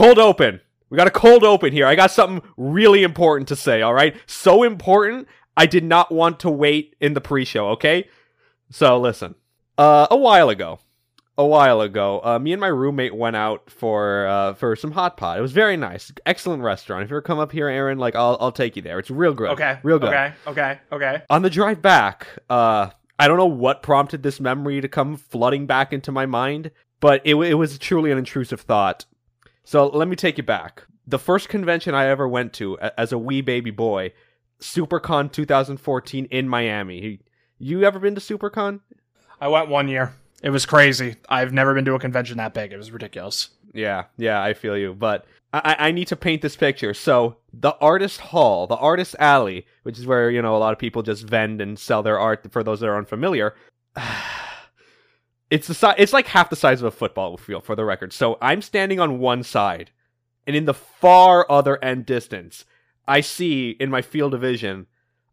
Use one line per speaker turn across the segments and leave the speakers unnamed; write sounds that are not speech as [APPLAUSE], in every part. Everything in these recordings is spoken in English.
cold open. We got a cold open here. I got something really important to say, all right? So important, I did not want to wait in the pre-show, okay? So listen. Uh a while ago, a while ago, uh, me and my roommate went out for uh, for some hot pot. It was very nice, excellent restaurant. If you ever come up here, Aaron, like I'll I'll take you there. It's real good.
Okay.
real good.
Okay. Okay. Okay.
On the drive back, uh, I don't know what prompted this memory to come flooding back into my mind, but it it was truly an intrusive thought. So let me take you back. The first convention I ever went to as a wee baby boy, SuperCon 2014 in Miami. You ever been to SuperCon?
I went one year. It was crazy. I've never been to a convention that big. It was ridiculous.
Yeah, yeah, I feel you. But I, I need to paint this picture. So the artist hall, the artist alley, which is where you know a lot of people just vend and sell their art. For those that are unfamiliar, [SIGHS] it's the si- It's like half the size of a football field, for the record. So I'm standing on one side, and in the far other end distance, I see in my field of vision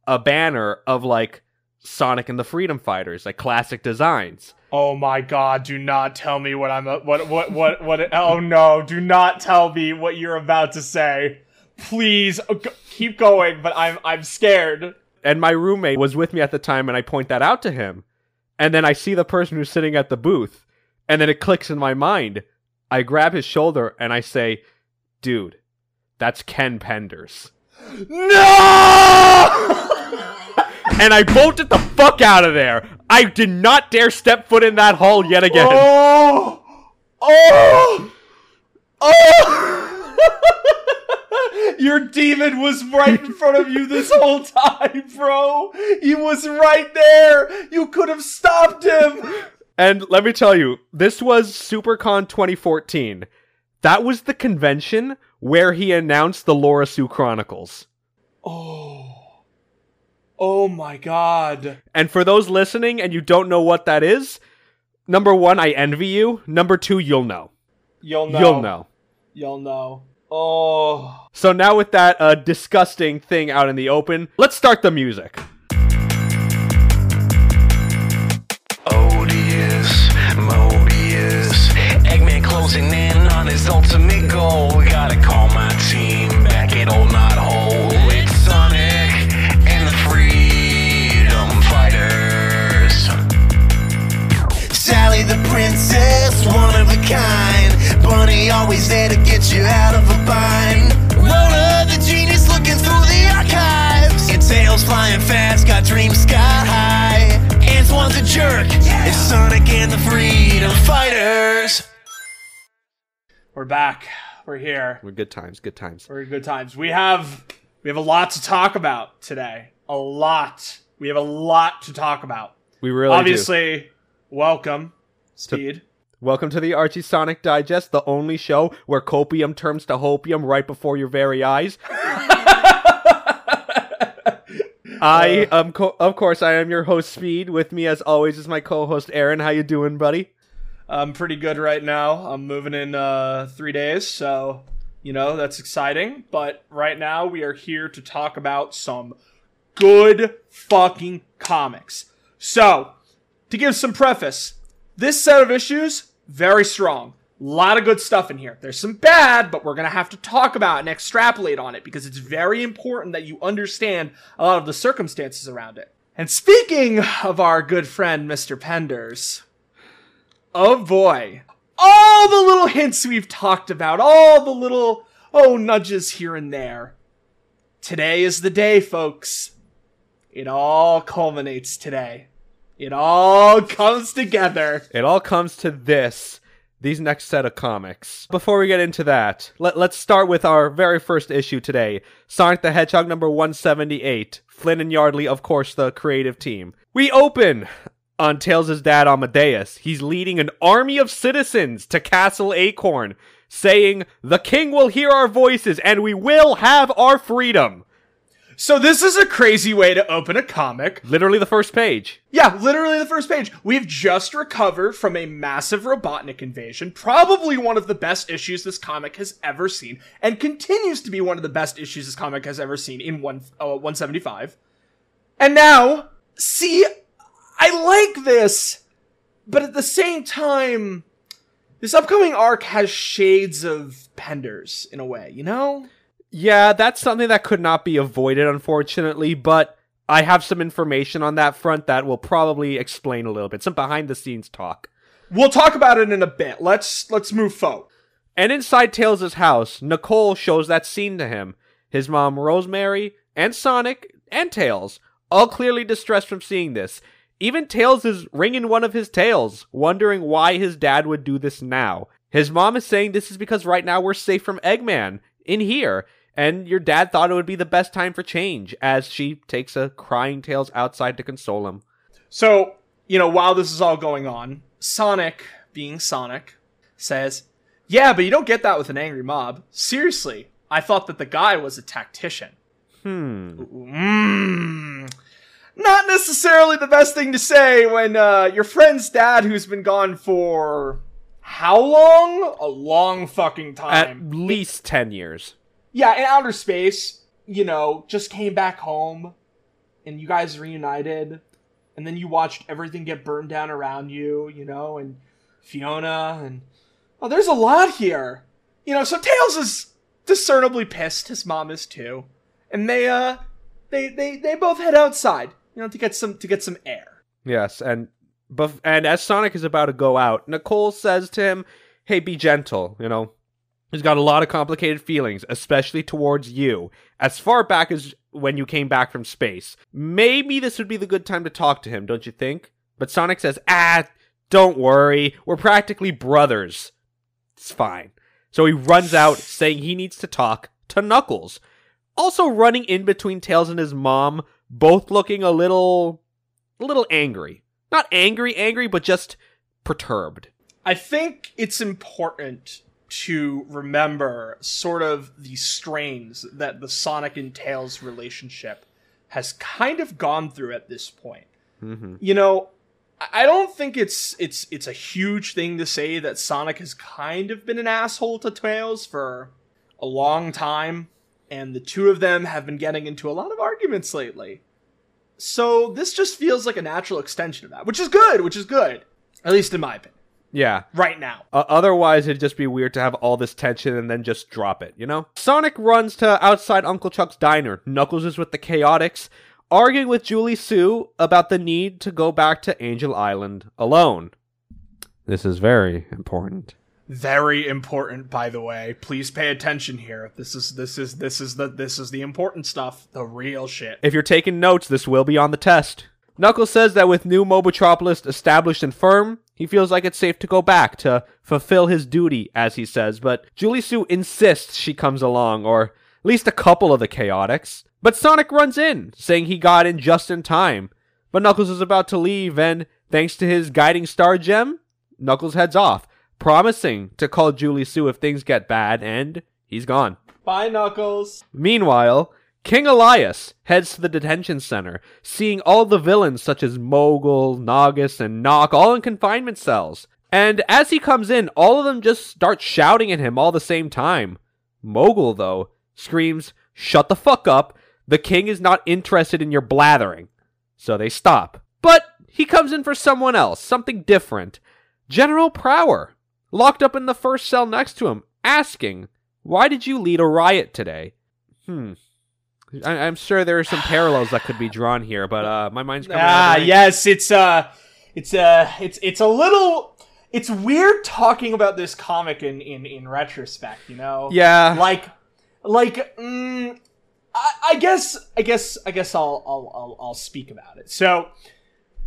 a banner of like Sonic and the Freedom Fighters, like classic designs.
Oh my god, do not tell me what I'm what what what what oh no, do not tell me what you're about to say. Please uh, keep going, but I'm I'm scared.
and my roommate was with me at the time and I point that out to him. And then I see the person who's sitting at the booth and then it clicks in my mind. I grab his shoulder and I say, "Dude, that's Ken Penders."
No! [LAUGHS]
And I bolted the fuck out of there. I did not dare step foot in that hall yet again.
Oh! Oh! Oh! [LAUGHS] Your demon was right in front of you this whole time, bro. He was right there. You could have stopped him.
And let me tell you, this was SuperCon 2014. That was the convention where he announced the Lara-Su Chronicles.
Oh. Oh my god.
And for those listening and you don't know what that is, number one, I envy you. Number two, you'll know.
You'll know.
You'll know.
You'll know. Oh.
So now with that uh, disgusting thing out in the open, let's start the music.
Odious, Mobius, Eggman closing in on his ultimate goal. We gotta call my team back, it'll not hold. It's Sonic and the Freedom Fighters. Sally the princess, one of a kind. Bunny always there to get you out of a bind. Rotor the genius looking through the archives. And tails flying fast, got dreams sky high. Antoine's a jerk. It's Sonic and the Freedom Fighters.
We're back. We're here.
We're good times, good times.
We're good times. We have we have a lot to talk about today. A lot. We have a lot to talk about.
We really do.
Obviously, welcome, Speed.
Welcome to the Archie Sonic Digest, the only show where copium turns to hopium right before your very eyes. [LAUGHS] I um co- of course I am your host Speed. With me as always is my co-host Aaron. How you doing, buddy?
I'm pretty good right now. I'm moving in uh, three days, so you know that's exciting. But right now, we are here to talk about some good fucking comics. So, to give some preface, this set of issues very strong. A lot of good stuff in here. There's some bad, but we're gonna have to talk about and extrapolate on it because it's very important that you understand a lot of the circumstances around it. And speaking of our good friend Mr. Penders, Oh boy. All the little hints we've talked about, all the little, oh, nudges here and there. Today is the day, folks. It all culminates today. It all comes together.
It all comes to this. These next set of comics. Before we get into that, let, let's start with our very first issue today Sonic the Hedgehog number 178. Flynn and Yardley, of course, the creative team. We open on Tails' dad Amadeus. He's leading an army of citizens to Castle Acorn, saying, The king will hear our voices and we will have our freedom.
So this is a crazy way to open a comic.
Literally the first page.
Yeah, literally the first page. We've just recovered from a massive Robotnik invasion, probably one of the best issues this comic has ever seen, and continues to be one of the best issues this comic has ever seen in one, uh, 175. And now, see, I like this, but at the same time, this upcoming arc has shades of Penders in a way, you know?
Yeah, that's something that could not be avoided, unfortunately, but I have some information on that front that will probably explain a little bit. Some behind the scenes talk.
We'll talk about it in a bit. Let's let's move forward.
And inside Tails' house, Nicole shows that scene to him. His mom, Rosemary, and Sonic, and Tails, all clearly distressed from seeing this. Even Tails is wringing one of his tails, wondering why his dad would do this now. His mom is saying this is because right now we're safe from Eggman in here, and your dad thought it would be the best time for change, as she takes a crying Tails outside to console him.
So, you know, while this is all going on, Sonic, being Sonic, says, Yeah, but you don't get that with an angry mob. Seriously, I thought that the guy was a tactician.
Hmm.
Mmm. Not necessarily the best thing to say when uh, your friend's dad, who's been gone for how long? A long fucking time.
At least 10 years.
Yeah, in outer space, you know, just came back home and you guys reunited and then you watched everything get burned down around you, you know, and Fiona and oh, there's a lot here. You know, so Tails is discernibly pissed, his mom is too. And they uh they they they both head outside, you know, to get some to get some air.
Yes, and bef- and as Sonic is about to go out, Nicole says to him, "Hey, be gentle. You know, he's got a lot of complicated feelings, especially towards you. As far back as when you came back from space. Maybe this would be the good time to talk to him, don't you think?" But Sonic says, "Ah, don't worry. We're practically brothers. It's fine." So he runs out, saying he needs to talk to Knuckles. Also running in between Tails and his mom, both looking a little a little angry. Not angry, angry, but just perturbed.
I think it's important to remember sort of the strains that the Sonic and Tails relationship has kind of gone through at this point.
Mm-hmm.
You know, I I don't think it's it's it's a huge thing to say that Sonic has kind of been an asshole to Tails for a long time, and the two of them have been getting into a lot of arguments lately. So this just feels like a natural extension of that, which is good, which is good. At least in my opinion.
Yeah.
Right now.
Uh, otherwise, it'd just be weird to have all this tension and then just drop it, you know? Sonic runs to outside Uncle Chuck's diner. Knuckles is with the Chaotix, arguing with Julie-Su about the need to go back to Angel Island alone. This is very important.
Very important, by the way. Please pay attention here. This is this is this is the this is the important stuff, the real shit.
If you're taking notes, this will be on the test. Knuckles says that with New Mobotropolis established and firm, he feels like it's safe to go back to fulfill his duty, as he says, but Julie-Su insists she comes along, or at least a couple of the Chaotix. But Sonic runs in, saying he got in just in time. But Knuckles is about to leave, and thanks to his guiding star gem, Knuckles heads off, promising to call Julie-Su if things get bad, and he's gone.
Bye, Knuckles.
Meanwhile, King Elias heads to the detention center, seeing all the villains such as Mogul, Naugus, and Nack all in confinement cells. And as he comes in, all of them just start shouting at him all the same time. Mogul, though, screams, Shut the fuck up. The king is not interested in your blathering. So they stop. But he comes in for someone else, something different. General Prower, locked up in the first cell next to him, asking, Why did you lead a riot today? Hmm. I- I'm sure there are some parallels that could be drawn here, but uh, my mind's coming.
Ah, yes, it's uh it's uh it's it's a little it's weird talking about this comic in in in retrospect, you know?
Yeah.
Like like mm, I, I guess I guess I guess I'll I'll I'll, I'll speak about it. So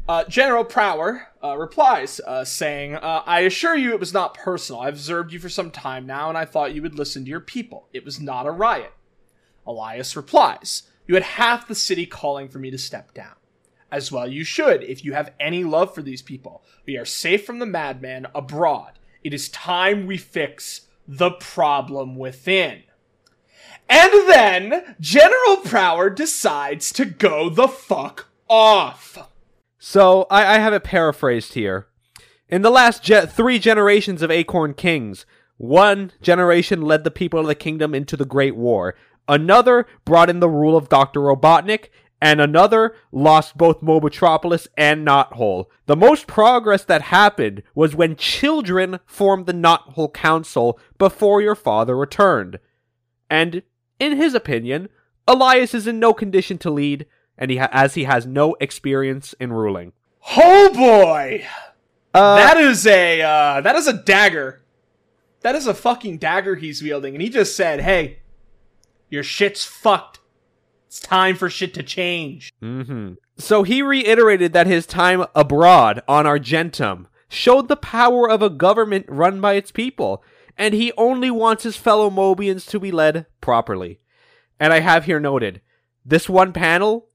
uh, General Prower uh, replies, uh, saying, uh, I assure you it was not personal. I've observed you for some time now, and I thought you would listen to your people. It was not a riot. Elias replies, You had half the city calling for me to step down. As well you should, if you have any love for these people. We are safe from the madman abroad. It is time we fix the problem within. And then General Prower decides to go the fuck off.
So I, I have it paraphrased here. In the last ge- three generations of Acorn Kings, one generation led the people of the kingdom into the Great War. Another brought in the rule of Dr. Robotnik, and another lost both Mobotropolis and Knothole. The most progress that happened was when children formed the Knothole Council before your father returned. And, in his opinion, Elias is in no condition to lead, and he ha- as he has no experience in ruling.
Oh boy,
Uh,
that is a uh, that is a dagger. That is a fucking dagger he's wielding, and he just said, "Hey, your shit's fucked. It's time for shit to change."
hmm So he reiterated that his time abroad on Argentum showed the power of a government run by its people, and he only wants his fellow Mobians to be led properly. And I have here noted this one panel,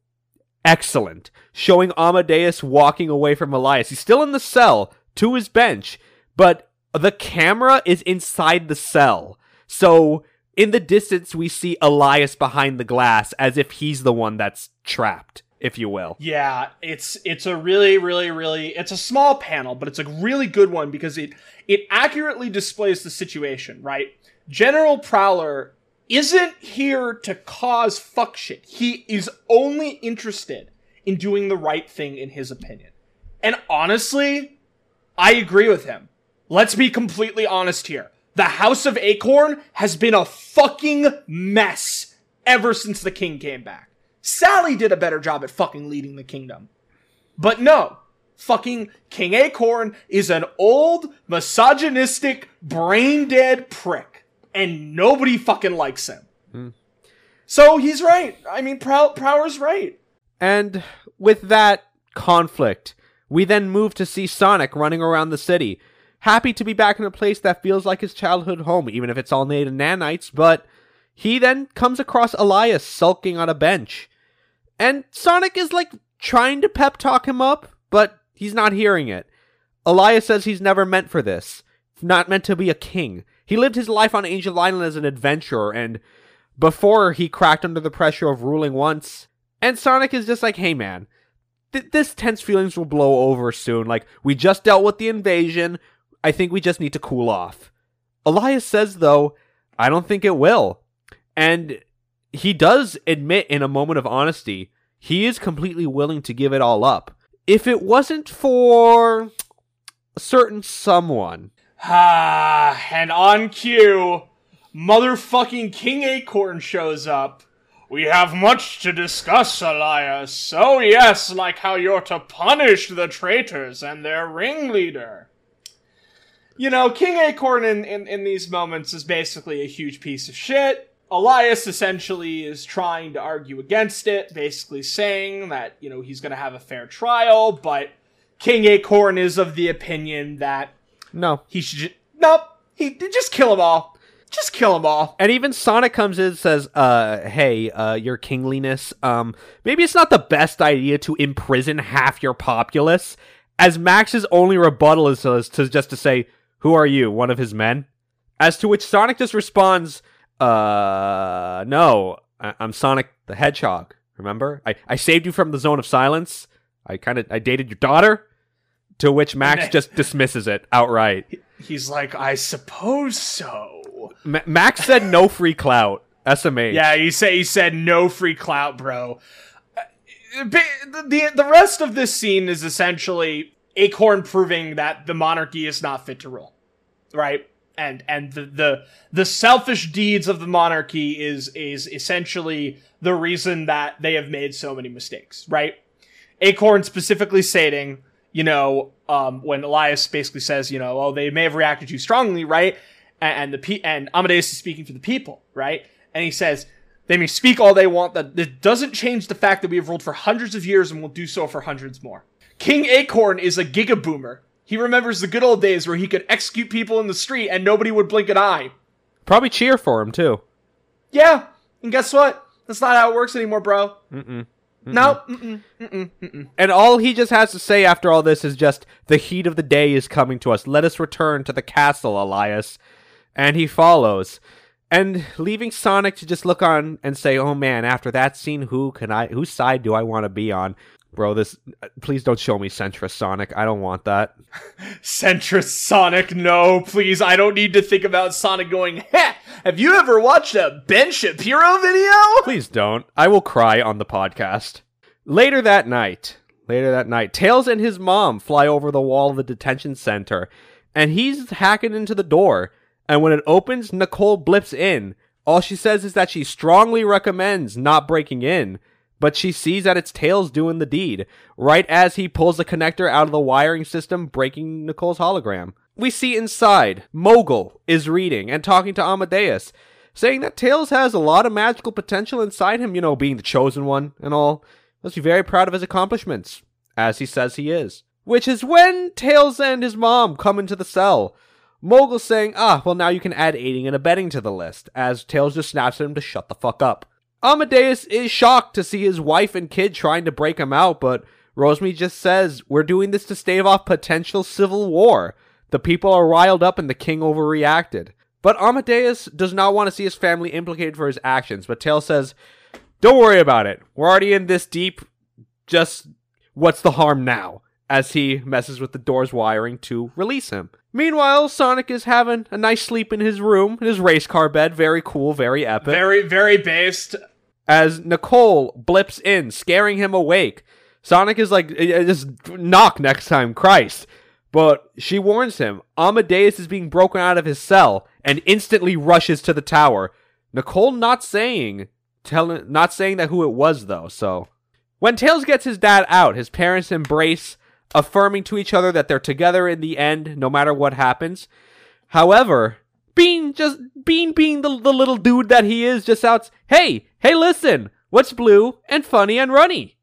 excellent, showing Amadeus walking away from Elias. He's still in the cell to his bench, but the camera is inside the cell. So in the distance, we see Elias behind the glass as if he's the one that's trapped, if you will.
Yeah, it's it's a really really really it's a small panel, but it's a really good one because it it accurately displays the situation, right? General Prower isn't here to cause fuck shit. He is only interested in doing the right thing in his opinion. And honestly, I agree with him. Let's be completely honest here. The House of Acorn has been a fucking mess ever since the king came back. Sally did a better job at fucking leading the kingdom. But no, fucking King Acorn is an old, misogynistic, brain dead prick. And nobody fucking likes him. Hmm. So he's right. I mean, Prow- Prower's right.
And with that conflict, we then move to see Sonic running around the city, happy to be back in a place that feels like his childhood home, even if it's all made of nanites. But he then comes across Elias sulking on a bench. And Sonic is like trying to pep talk him up, but he's not hearing it. Elias says he's never meant for this, not meant to be a king. He lived his life on Angel Island as an adventurer, and before he cracked under the pressure of ruling once. And Sonic is just like, hey man, th- this tense feelings will blow over soon. Like, we just dealt with the invasion. I think we just need to cool off. Elias says, though, I don't think it will. And he does admit in a moment of honesty, he is completely willing to give it all up. If it wasn't for a certain someone.
Ah, and on cue, motherfucking King Acorn shows up. We have much to discuss, Elias. Oh, yes, like how you're to punish the traitors and their ringleader. You know, King Acorn in, in, in these moments is basically a huge piece of shit. Elias essentially is trying to argue against it, basically saying that, you know, he's gonna have a fair trial, but King Acorn is of the opinion that
No.
he should ju- nope. He just kill them all. Just kill them all.
And even Sonic comes in and says, uh, hey, uh, your kingliness, um, maybe it's not the best idea to imprison half your populace. As Max's only rebuttal is to, to just to say, who are you, one of his men? As to which Sonic just responds, uh, no, I- I'm Sonic the Hedgehog. Remember? I, I saved you from the zone of silence. I kind of, I dated your daughter. To which Max just dismisses it outright.
He's like, I suppose so.
Ma- Max said no free clout. SMH.
Yeah, he said he said no free clout, bro. Uh, The, the the rest of this scene is essentially Acorn proving that the monarchy is not fit to rule, right? And and the the the selfish deeds of the monarchy is is essentially the reason that they have made so many mistakes, right? Acorn specifically stating, you know, um, when Elias basically says, you know, oh, they may have reacted too strongly, right? And, and the pe- and Amadeus is speaking for the people, right? And he says, they may speak all they want, that it doesn't change the fact that we have ruled for hundreds of years and will do so for hundreds more. King Acorn is a gigaboomer. He remembers the good old days where he could execute people in the street and nobody would blink an eye.
Probably cheer for him, too.
Yeah, and guess what? That's not how it works anymore, bro. Mm-mm. No, mm-mm, mm-mm, mm-mm.
And all he just has to say after all this is just, the heat of the day is coming to us. Let us return to the castle, Elias. And he follows. And leaving Sonic to just look on and say, oh man, after that scene, who can I, whose side do I want to be on? Bro, this, uh, please don't show me centrist Sonic. I don't want that. [LAUGHS]
Centrist Sonic, no, please. I don't need to think about Sonic going, heh, have you ever watched a Ben Shapiro video?
Please don't. I will cry on the podcast. Later that night, later that night, Tails and his mom fly over the wall of the detention center, and he's hacking into the door. And when it opens, Nicole blips in. All she says is that she strongly recommends not breaking in, but she sees that it's Tails doing the deed, right as he pulls the connector out of the wiring system, breaking Nicole's hologram. We see inside, Mogul is reading and talking to Amadeus, saying that Tails has a lot of magical potential inside him, you know, being the chosen one and all. Must be very proud of his accomplishments, as he says he is. Which is when Tails and his mom come into the cell. Mogul saying, ah, well, now you can add aiding and abetting to the list, as Tails just snaps at him to shut the fuck up. Amadeus is shocked to see his wife and kid trying to break him out, but Rosemary just says, We're doing this to stave off potential civil war. The people are riled up and the king overreacted. But Amadeus does not want to see his family implicated for his actions, but Tails says, Don't worry about it. We're already in this deep. Just what's the harm now? As he messes with the door's wiring to release him. Meanwhile, Sonic is having a nice sleep in his room, in his race car bed. Very cool, very epic.
Very, very based.
as Nicole blips in, scaring him awake. Sonic is like, "Eh, eh, just knock next time, Christ. But she warns him. Amadeus is being broken out of his cell and instantly rushes to the tower. Nicole not saying, telling, not saying that who it was though. So when Tails gets his dad out, his parents embrace, affirming to each other that they're together in the end, no matter what happens. However, Bean just Bean being the, the little dude that he is just outs hey, hey listen, what's blue and funny and runny?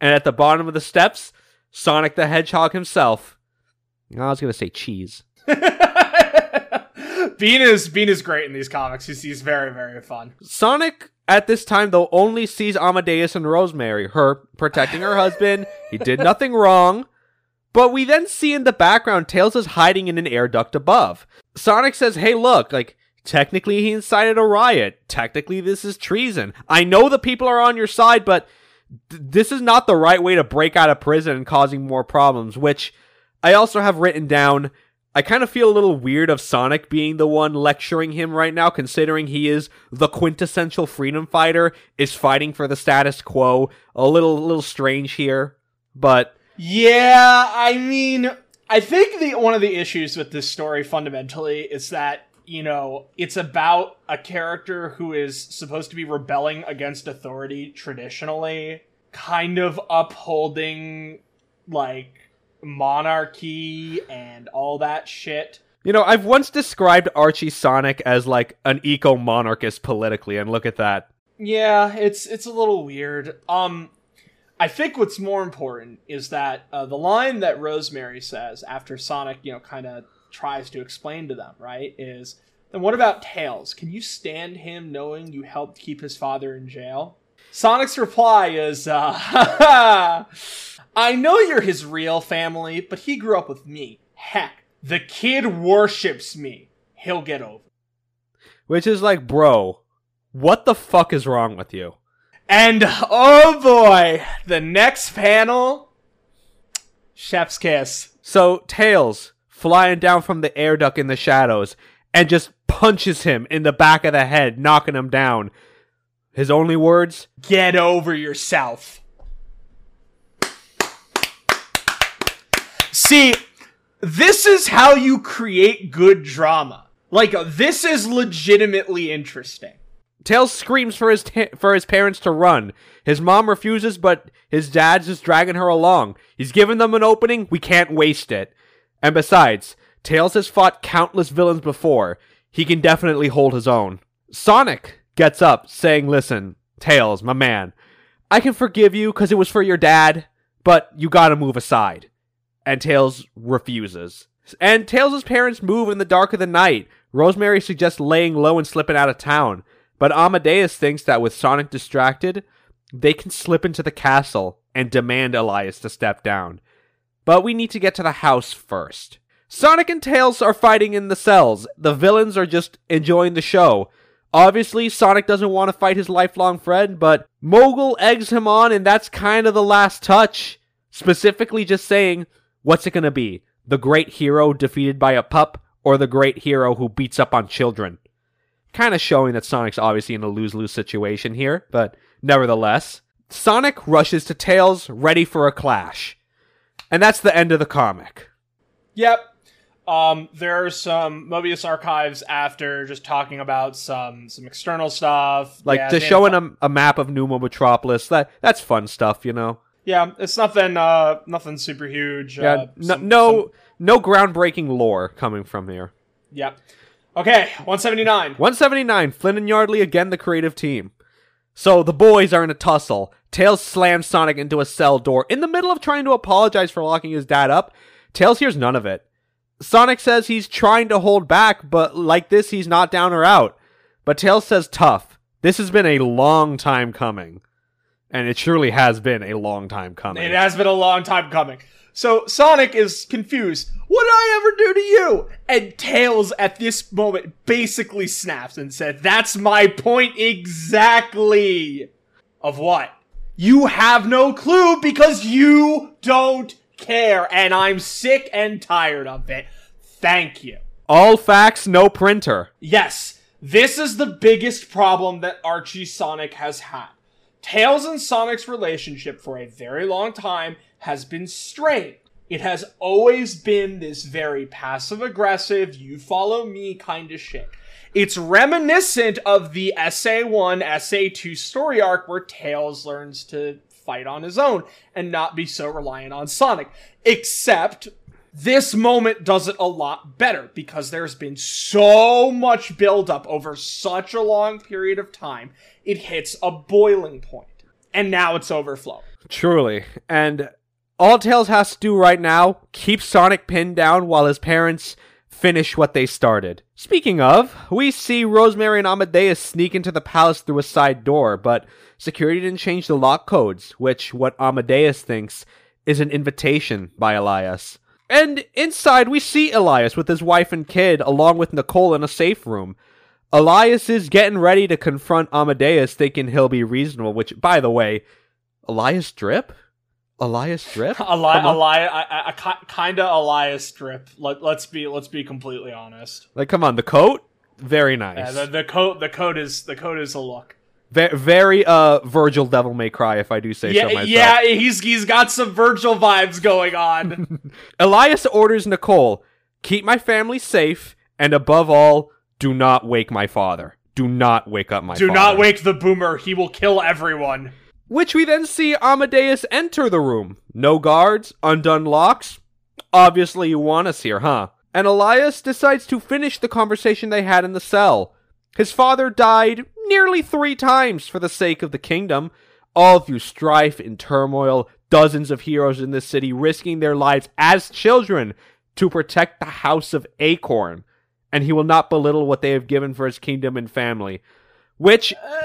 And at the bottom of the steps, Sonic the Hedgehog himself. I was gonna say cheese. [LAUGHS]
Bean is Bean is great in these comics. He's, he's very, very fun.
Sonic at this time though only sees Amadeus and Rosemary, her protecting her husband. He did nothing wrong. But we then see in the background Tails is hiding in an air duct above. Sonic says, "Hey, look, like technically he incited a riot. Technically this is treason. I know the people are on your side, but th- this is not the right way to break out of prison and causing more problems." Which I also have written down. I kind of feel a little weird of Sonic being the one lecturing him right now, considering he is the quintessential freedom fighter, is fighting for the status quo. A little, little strange here, but
Yeah, I mean, I think the one of the issues with this story fundamentally is that you know it's about a character who is supposed to be rebelling against authority traditionally, kind of upholding like monarchy and all that shit.
you know, I've once described Archie Sonic as like an eco monarchist politically, and look at that.
Yeah, it's it's a little weird. Um, I think what's more important is that uh, the line that Rosemary says after Sonic, you know, kind of tries to explain to them, right, is then what about Tails? Can you stand him knowing you helped keep his father in jail? Sonic's reply is, uh, [LAUGHS] I know you're his real family, but he grew up with me. Heck, the kid worships me. He'll get over.
Which is like, bro, what the fuck is wrong with you?
And oh boy, the next panel, Chef's Kiss.
So Tails flying down from the air duct in the shadows and just punches him in the back of the head, knocking him down. His only words,
Get over yourself. See, this is how you create good drama. Like, this is legitimately interesting.
Tails screams for his ta- for his parents to run. His mom refuses, but his dad's just dragging her along. He's giving them an opening. We can't waste it. And besides, Tails has fought countless villains before. He can definitely hold his own. Sonic gets up, saying, "Listen, Tails, my man, I can forgive you because it was for your dad, but you gotta move aside." And Tails refuses. And Tails' parents move in the dark of the night. Rosemary suggests laying low and slipping out of town. But Amadeus thinks that with Sonic distracted, they can slip into the castle and demand Elias to step down. But we need to get to the house first. Sonic and Tails are fighting in the cells. The villains are just enjoying the show. Obviously, Sonic doesn't want to fight his lifelong friend, but Mogul eggs him on, and that's kind of the last touch. Specifically, just saying, what's it gonna be? The great hero defeated by a pup, or the great hero who beats up on children? Kind of showing that Sonic's obviously in a lose lose situation here, but nevertheless. Sonic rushes to Tails, ready for a clash. And that's the end of the comic.
Yep. Um, there are some Mobius archives after just talking about some some external stuff,
Like
Yeah,
just showing a, a map of New Mobotropolis. That that's fun stuff, you know.
Yeah, it's nothing. Uh, nothing super huge.
Yeah,
uh,
no,
some-
no,
some-
no groundbreaking lore coming from here.
Yep. Okay, one seventy nine.
179, Flynn and Yardley again the creative team. So the boys are in a tussle. Tails slams Sonic into a cell door in the middle of trying to apologize for locking his dad up. Tails hears none of it. Sonic says he's trying to hold back, but like this, he's not down or out. But Tails says tough. This has been a long time coming. And it surely has been a long time coming.
It has been a long time coming. So Sonic is confused. What did I ever do to you? And Tails at this moment basically snaps and said, That's my point exactly. Of what? You have no clue because you don't care, and I'm sick and tired of it. Thank you.
All facts, no printer.
Yes, this is the biggest problem that Archie Sonic has had. Tails and Sonic's relationship for a very long time has been strained. It has always been this very passive aggressive, you follow me kind of shit. It's reminiscent of the SA1, SA2 story arc where Tails learns to fight on his own and not be so reliant on Sonic. Except this moment does it a lot better because there's been so much buildup over such a long period of time. It hits a boiling point, and now it's overflowing.
Truly. And all Tails has to do right now, keep Sonic pinned down while his parents finish what they started. Speaking of, we see Rosemary and Amadeus sneak into the palace through a side door, but security didn't change the lock codes, which what Amadeus thinks is an invitation by Elias. And inside we see Elias with his wife and kid along with Nicole in a safe room. Elias is getting ready to confront Amadeus thinking he'll be reasonable, which by the way, Elias Drip? Elias Drip? [LAUGHS]
Eli-. Eli- I- I- I kinda Elias strip. Let- let's be let's be completely honest.
Like come on, the coat? Very
Yeah,
nice.
the, the coat the coat is the coat is a look.
Very, very uh Vergil Devil May Cry if I do say so myself.
yeah, he's he's got some Vergil vibes going on. [LAUGHS]
Elias orders Nicole, keep my family safe, and above all, do not wake my father. Do not wake up my
Do
father.
not wake the boomer. He will kill everyone.
Which we then see Amadeus enter the room. No guards, undone locks. Obviously, you want us here, huh? And Elias decides to finish the conversation they had in the cell. His father died nearly three times for the sake of the kingdom, all through strife and turmoil, dozens of heroes in this city risking their lives as children to protect the house of Acorn. And he will not belittle what they have given for his kingdom and family. Which uh,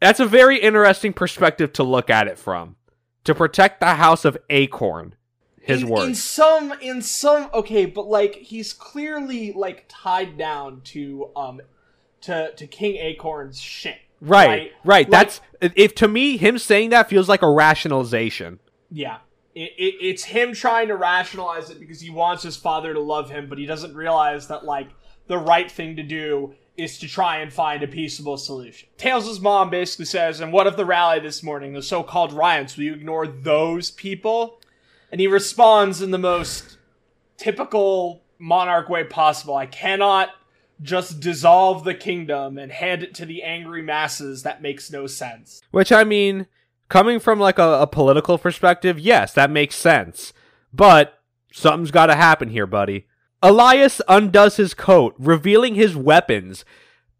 that's a very interesting perspective to look at it from. To protect the house of Acorn. His
in,
words.
In some, in some, okay, but like he's clearly like tied down to um, to to King Acorn's shit.
right, right.
Like-
That's if to me him saying that feels like a rationalization.
Yeah. It, it, it's him trying to rationalize it because he wants his father to love him, but he doesn't realize that, like, the right thing to do is to try and find a peaceable solution. Tails' mom basically says, And what of the rally this morning, the so called riots? Will you ignore those people? And he responds in the most typical monarch way possible I cannot just dissolve the kingdom and hand it to the angry masses. That makes no sense.
Which I mean, coming from like a, a political perspective, yes, that makes sense. But something's got to happen here, buddy. Elias undoes his coat, revealing his weapons.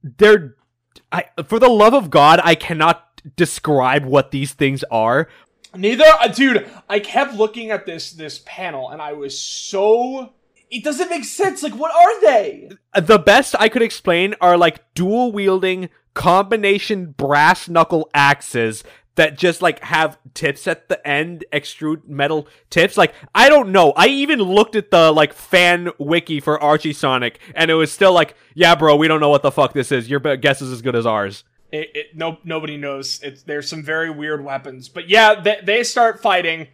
They're, I, for the love of God, I cannot describe what these things are.
Neither, uh, dude. I kept looking at this this panel, and I was so. It doesn't make sense. Like, what are they?
The best I could explain are like dual wielding combination brass knuckle axes that just like have tips at the end, extrude metal tips. Like, I don't know. I even looked at the like fan wiki for Archie Sonic and it was still like, yeah, bro, we don't know what the fuck this is. Your guess is as good as ours.
It, it no nobody knows. It's there's some very weird weapons, but yeah, they, they start fighting.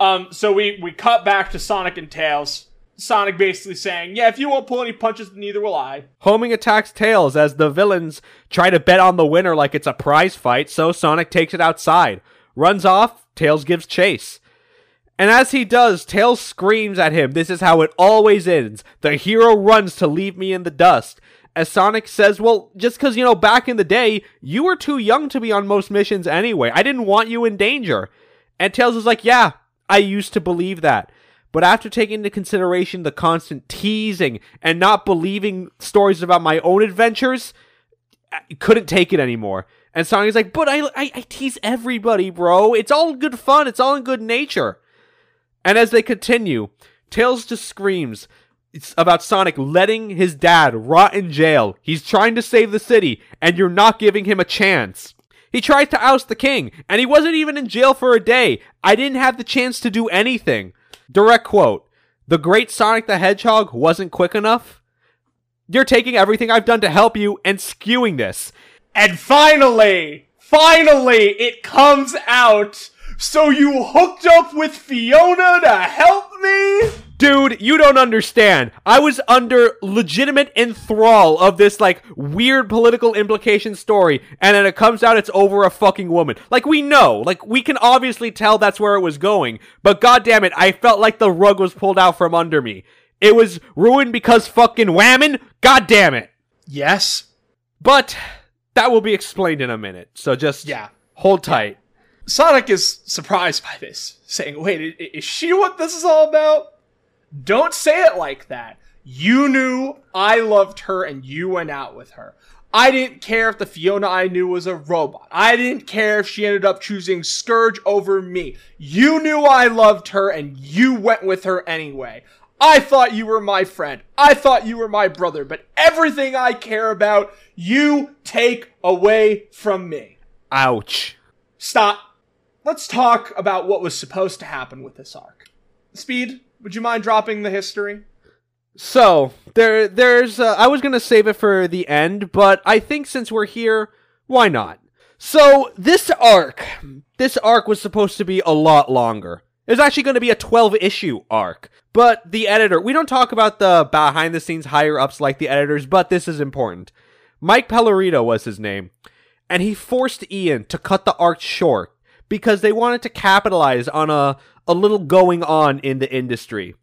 Um, so we we cut back to Sonic and Tails. Sonic basically saying, "Yeah, if you won't pull any punches, neither will I."
Homing attacks Tails as the villains try to bet on the winner like it's a prize fight, so Sonic takes it outside. runs off, Tails gives chase. And as he does, Tails screams at him, This is how it always ends. The hero runs to leave me in the dust. As Sonic says, Well, just because, you know, back in the day, you were too young to be on most missions anyway. I didn't want you in danger. And Tails is like, Yeah, I used to believe that. But after taking into consideration the constant teasing and not believing stories about my own adventures, I couldn't take it anymore. And Sonic's like, but I, I, I tease everybody, bro. It's all good fun. It's all in good nature. And as they continue, Tails just screams it's about Sonic letting his dad rot in jail. He's trying to save the city, and you're not giving him a chance. He tries to oust the king, and he wasn't even in jail for a day. I didn't have the chance to do anything. Direct quote The great Sonic the Hedgehog wasn't quick enough. You're taking everything I've done to help you and skewing this.
And finally, finally, it comes out. So you hooked up with Fiona to help me?
Dude, you don't understand. I was under legitimate enthrall of this, like, weird political implication story, and then it comes out it's over a fucking woman. Like, we know. Like, we can obviously tell that's where it was going, but goddamn it, I felt like the rug was pulled out from under me. It was ruined because fucking whammon? God damn it.
Yes.
But that will be explained in a minute, so just
Yeah.
hold tight.
Sonic is surprised by this, saying, Wait, is she what this is all about? Don't say it like that. You knew I loved her and you went out with her. I didn't care if the Fiona I knew was a robot. I didn't care if she ended up choosing Scourge over me. You knew I loved her and you went with her anyway. I thought you were my friend. I thought you were my brother, but everything I care about, you take away from me.
Ouch.
Stop. Let's talk about what was supposed to happen with this arc. Speed, would you mind dropping the history?
So there, there's. Uh, I was gonna save it for the end, but I think since we're here, why not? So this arc, this arc was supposed to be a lot longer. It was actually going to be a 12 issue arc, but the editor. We don't talk about the behind the scenes higher ups like the editors, but this is important. Mike Pellerito was his name, and he forced Ian to cut the arc short because they wanted to capitalize on a a little going on in the industry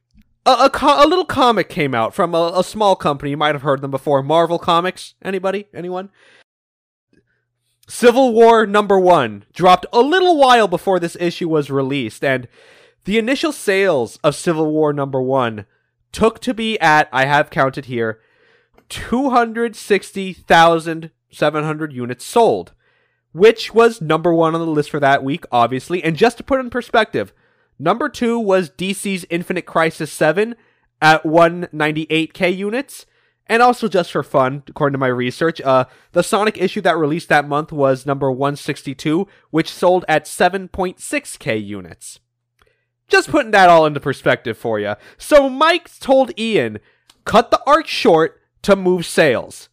a, a, co- a little comic came out from a, a small company. You might have heard them before. Marvel Comics. Anybody? Anyone? Civil War number one dropped a little while before this issue was released, and the initial sales of Civil War number one took to be at, I have counted here, 260,700 units sold, which was number one on the list for that week, obviously. And just to put in perspective, Number two was DC's Infinite Crisis 7 at 198k units. And also, just for fun, according to my research, uh, the Sonic issue that released that month was number 162, which sold at 7.6k units. Just putting that all into perspective for you. So Mike told Ian, cut the arc short to move sales.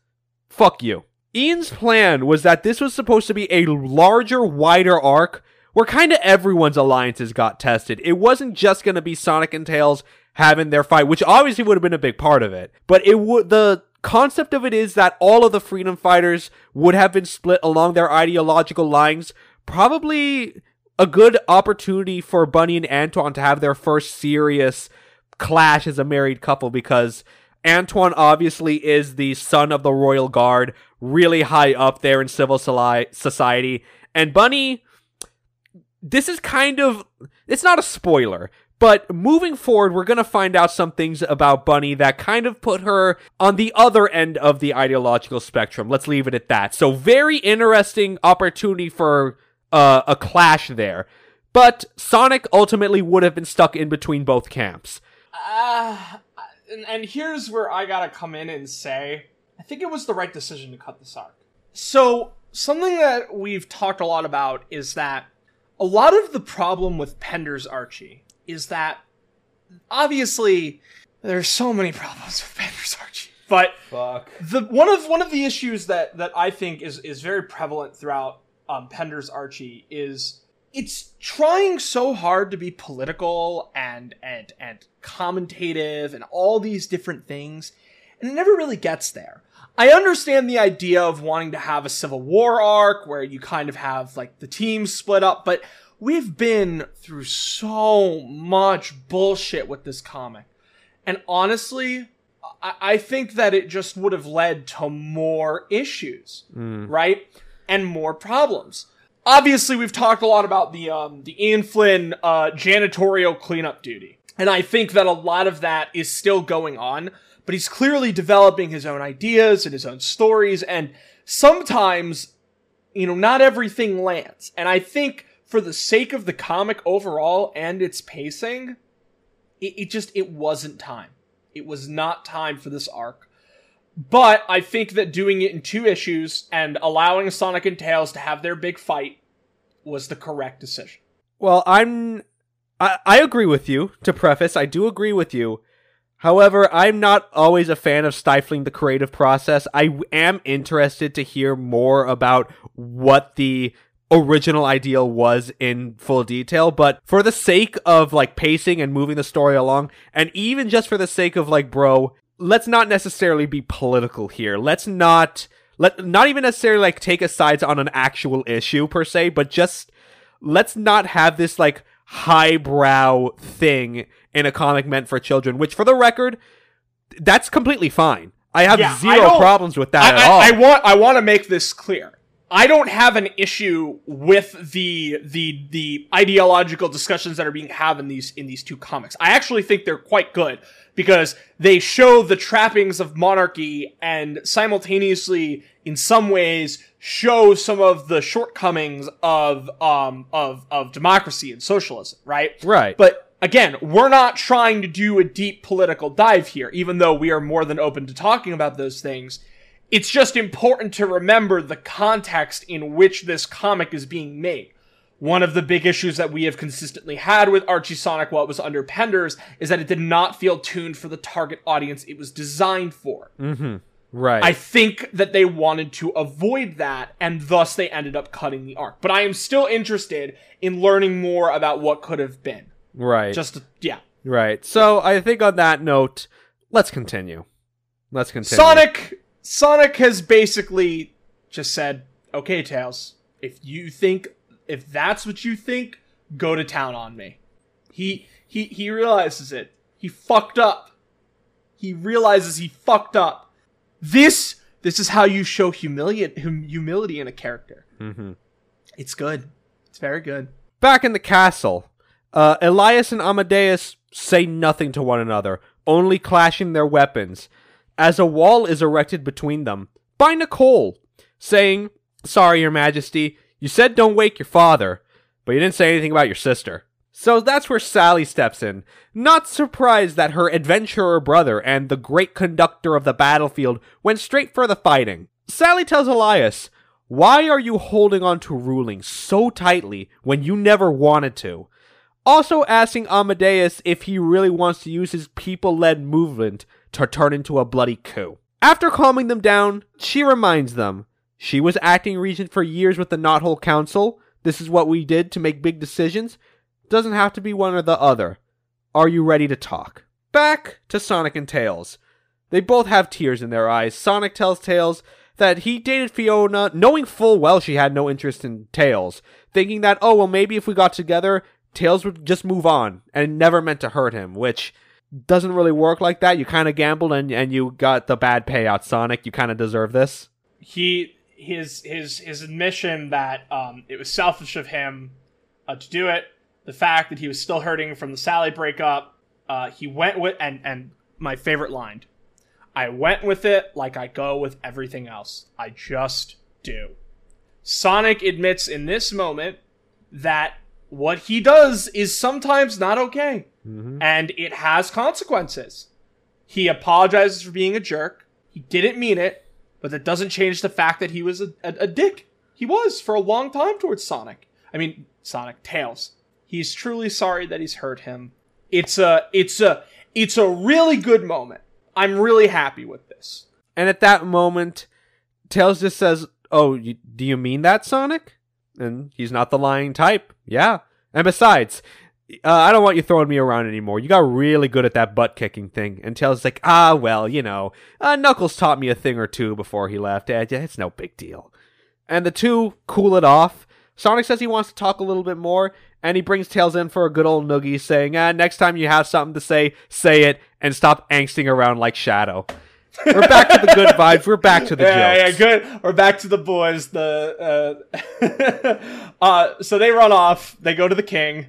Fuck you. Ian's plan was that this was supposed to be a larger, wider arc where kind of everyone's alliances got tested. It wasn't just going to be Sonic and Tails having their fight, which obviously would have been a big part of it. But it would the concept of it is that all of the freedom fighters would have been split along their ideological lines. Probably a good opportunity for Bunny and Antoine to have their first serious clash as a married couple because Antoine obviously is the son of the royal guard, really high up there in civil society, and Bunny this is kind of it's not a spoiler but moving forward we're going to find out some things about bunny that kind of put her on the other end of the ideological spectrum. Let's leave it at that. So very interesting opportunity for uh, a clash there. But sonic ultimately would have been stuck in between both camps.
Uh, and, and here's where I gotta come in and say, I think it was the right decision to cut this arc. So, something that we've talked a lot about is that a lot of the problem with Pender's Archie is that obviously there's so many problems with Pender's Archie. But
fuck
the one of one of the issues that that I think is is very prevalent throughout um, Pender's Archie is it's trying so hard to be political and and and commentative and all these different things, and it never really gets there. I understand the idea of wanting to have a civil war arc where you kind of have like the teams split up, but we've been through so much bullshit with this comic. And honestly, I, I think that it just would have led to more issues, right? And more problems. Obviously, we've talked a lot about the um, the Ian Flynn uh, janitorial cleanup duty, and I think that a lot of that is still going on. But he's clearly developing his own ideas and his own stories, and sometimes, you know, not everything lands. And I think for the sake of the comic overall and its pacing, it, it just it wasn't time. It was not time for this arc. But I think that doing it in two issues and allowing Sonic and Tails to have their big fight was the correct decision.
Well, I'm. I, I agree with you. To preface, I do agree with you. However, I'm not always a fan of stifling the creative process. I am interested to hear more about what the original ideal was in full detail, but for the sake of like pacing and moving the story along, and even just for the sake of like, bro, let's not necessarily be political here. Let's not let not even necessarily like take a sides on an actual issue per se, but just let's not have this like highbrow thing in a comic meant for children, which for the record, that's completely fine. I have
Yeah,
zero
don't-
problems with that
I,
at all.
I, I want I want to make this clear. I don't have an issue with the the the ideological discussions that are being had in these in these two comics. I actually think they're quite good because they show the trappings of monarchy and simultaneously in some ways show some of the shortcomings of um of of democracy and socialism, right?
Right.
But again, we're not trying to do a deep political dive here, even though we are more than open to talking about those things. It's just important to remember the context in which this comic is being made. One of the big issues that we have consistently had with Archie Sonic while it was under Penders is that it did not feel tuned for the target audience it was designed for. Mm-hmm.
right.
I think that they wanted to avoid that, and thus they ended up cutting the arc. But I am still interested in learning more about what could have been.
Right.
Just, yeah.
right. So I think on that note, let's continue. Let's continue.
Sonic Sonic has basically just said, "Okay, Tails, if you think if that's what you think, go to town on me." He he he realizes it. He fucked up. He realizes he fucked up. This this is how you show humili- hum- humility in a character.
Mm-hmm.
It's good. It's very good.
Back in the castle, uh, Elias and Amadeus say nothing to one another, only clashing their weapons, as a wall is erected between them by Nicole, saying, Sorry, Your Majesty, you said don't wake your father, but you didn't say anything about your sister. So that's where Sally steps in, not surprised that her adventurer brother and the great conductor of the battlefield went straight for the fighting. Sally tells Elias, Why are you holding on to ruling so tightly when you never wanted to? Also asking Amadeus if he really wants to use his people led movement to turn into a bloody coup. After calming them down, she reminds them she was acting regent for years with the Knothole Council. This is what we did to make big decisions. Doesn't have to be one or the other. Are you ready to talk? Back to Sonic and Tails. They both have tears in their eyes. Sonic tells Tails that he dated Fiona knowing full well she had no interest in Tails, thinking that, oh, well, maybe if we got together, Tails would just move on and never meant to hurt him, which doesn't really work like that. You kind of gambled and, and you got the bad payout, Sonic. You kind of deserve this.
he his his his admission that um, it was selfish of him uh, to do it, the fact that he was still hurting from the Sally breakup, uh, he went with and and my favorite line, I went with it like I go with everything else. I just do. Sonic admits in this moment that what he does is sometimes not okay, mm-hmm. and it has consequences. He apologizes for being a jerk. He didn't mean it, but that doesn't change the fact that he was a, a, a dick. He was for a long time towards Sonic. I mean, Sonic Tails. He's truly sorry that he's hurt him. It's a it's a it's a really good moment. I'm really happy with this.
And at that moment, Tails just says, Oh, you, do you mean that, Sonic? And he's not the lying type. Yeah. And besides, uh, I don't want you throwing me around anymore. You got really good at that butt kicking thing. And Tails is like, ah, well, you know, uh, Knuckles taught me a thing or two before he left. Eh, It's no big deal. And the two cool it off, Sonic says he wants to talk a little bit more, and he brings Tails in for a good old noogie, saying, ah, next time you have something to say, say it, and stop angsting around like Shadow. We're back to the good vibes. We're back to the
yeah,
jokes.
yeah, good. We're back to the boys. The uh, [LAUGHS] uh, so they run off. They go to the king.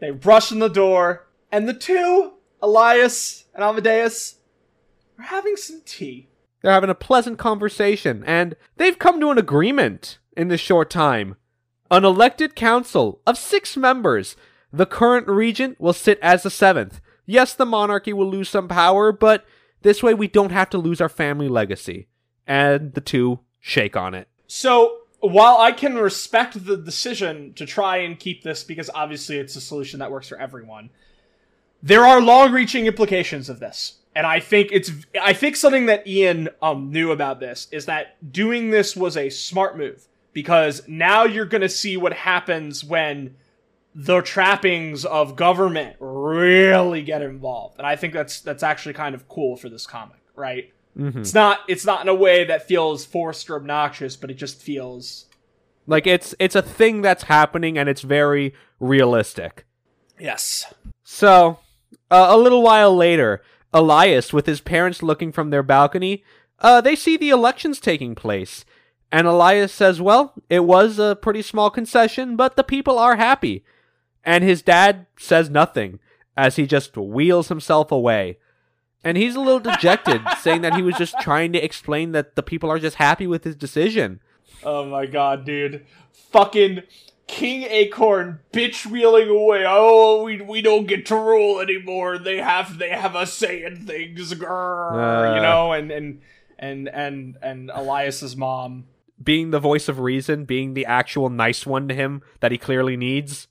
They rush in the door, and the two, Elias and Amadeus, are having some tea.
They're having a pleasant conversation, and they've come to an agreement in this short time. An elected council of six members. The current regent will sit as the seventh. Yes, the monarchy will lose some power, but this way we don't have to lose our family legacy. And the two shake on it.
So while I can respect the decision to try and keep this because obviously it's a solution that works for everyone, there are long-reaching implications of this. And I think it's I think something that Ian um knew about this is that doing this was a smart move because now you're going to see what happens when the trappings of government really get involved. And I think that's that's actually kind of cool for this comic, right?
Mhm.
It's not it's not in a way that feels forced or obnoxious, but it just feels
Like it's it's a thing that's happening and it's very realistic.
yes.
So, uh, a little while later, Elias, with his parents looking from their balcony, uh, they see the elections taking place. And Elias says, well, it was a pretty small concession, but the people are happy. And his dad says nothing, as he just wheels himself away. And he's a little dejected, [LAUGHS] saying that he was just trying to explain that the people are just happy with his decision.
Oh my god, dude. Fucking King Acorn bitch wheeling away. Oh, we we don't get to rule anymore. They have they have a say in things. Grrr,
Uh.
you know, and and and and and Elias's mom.
Being the voice of reason, being the actual nice one to him that he clearly needs.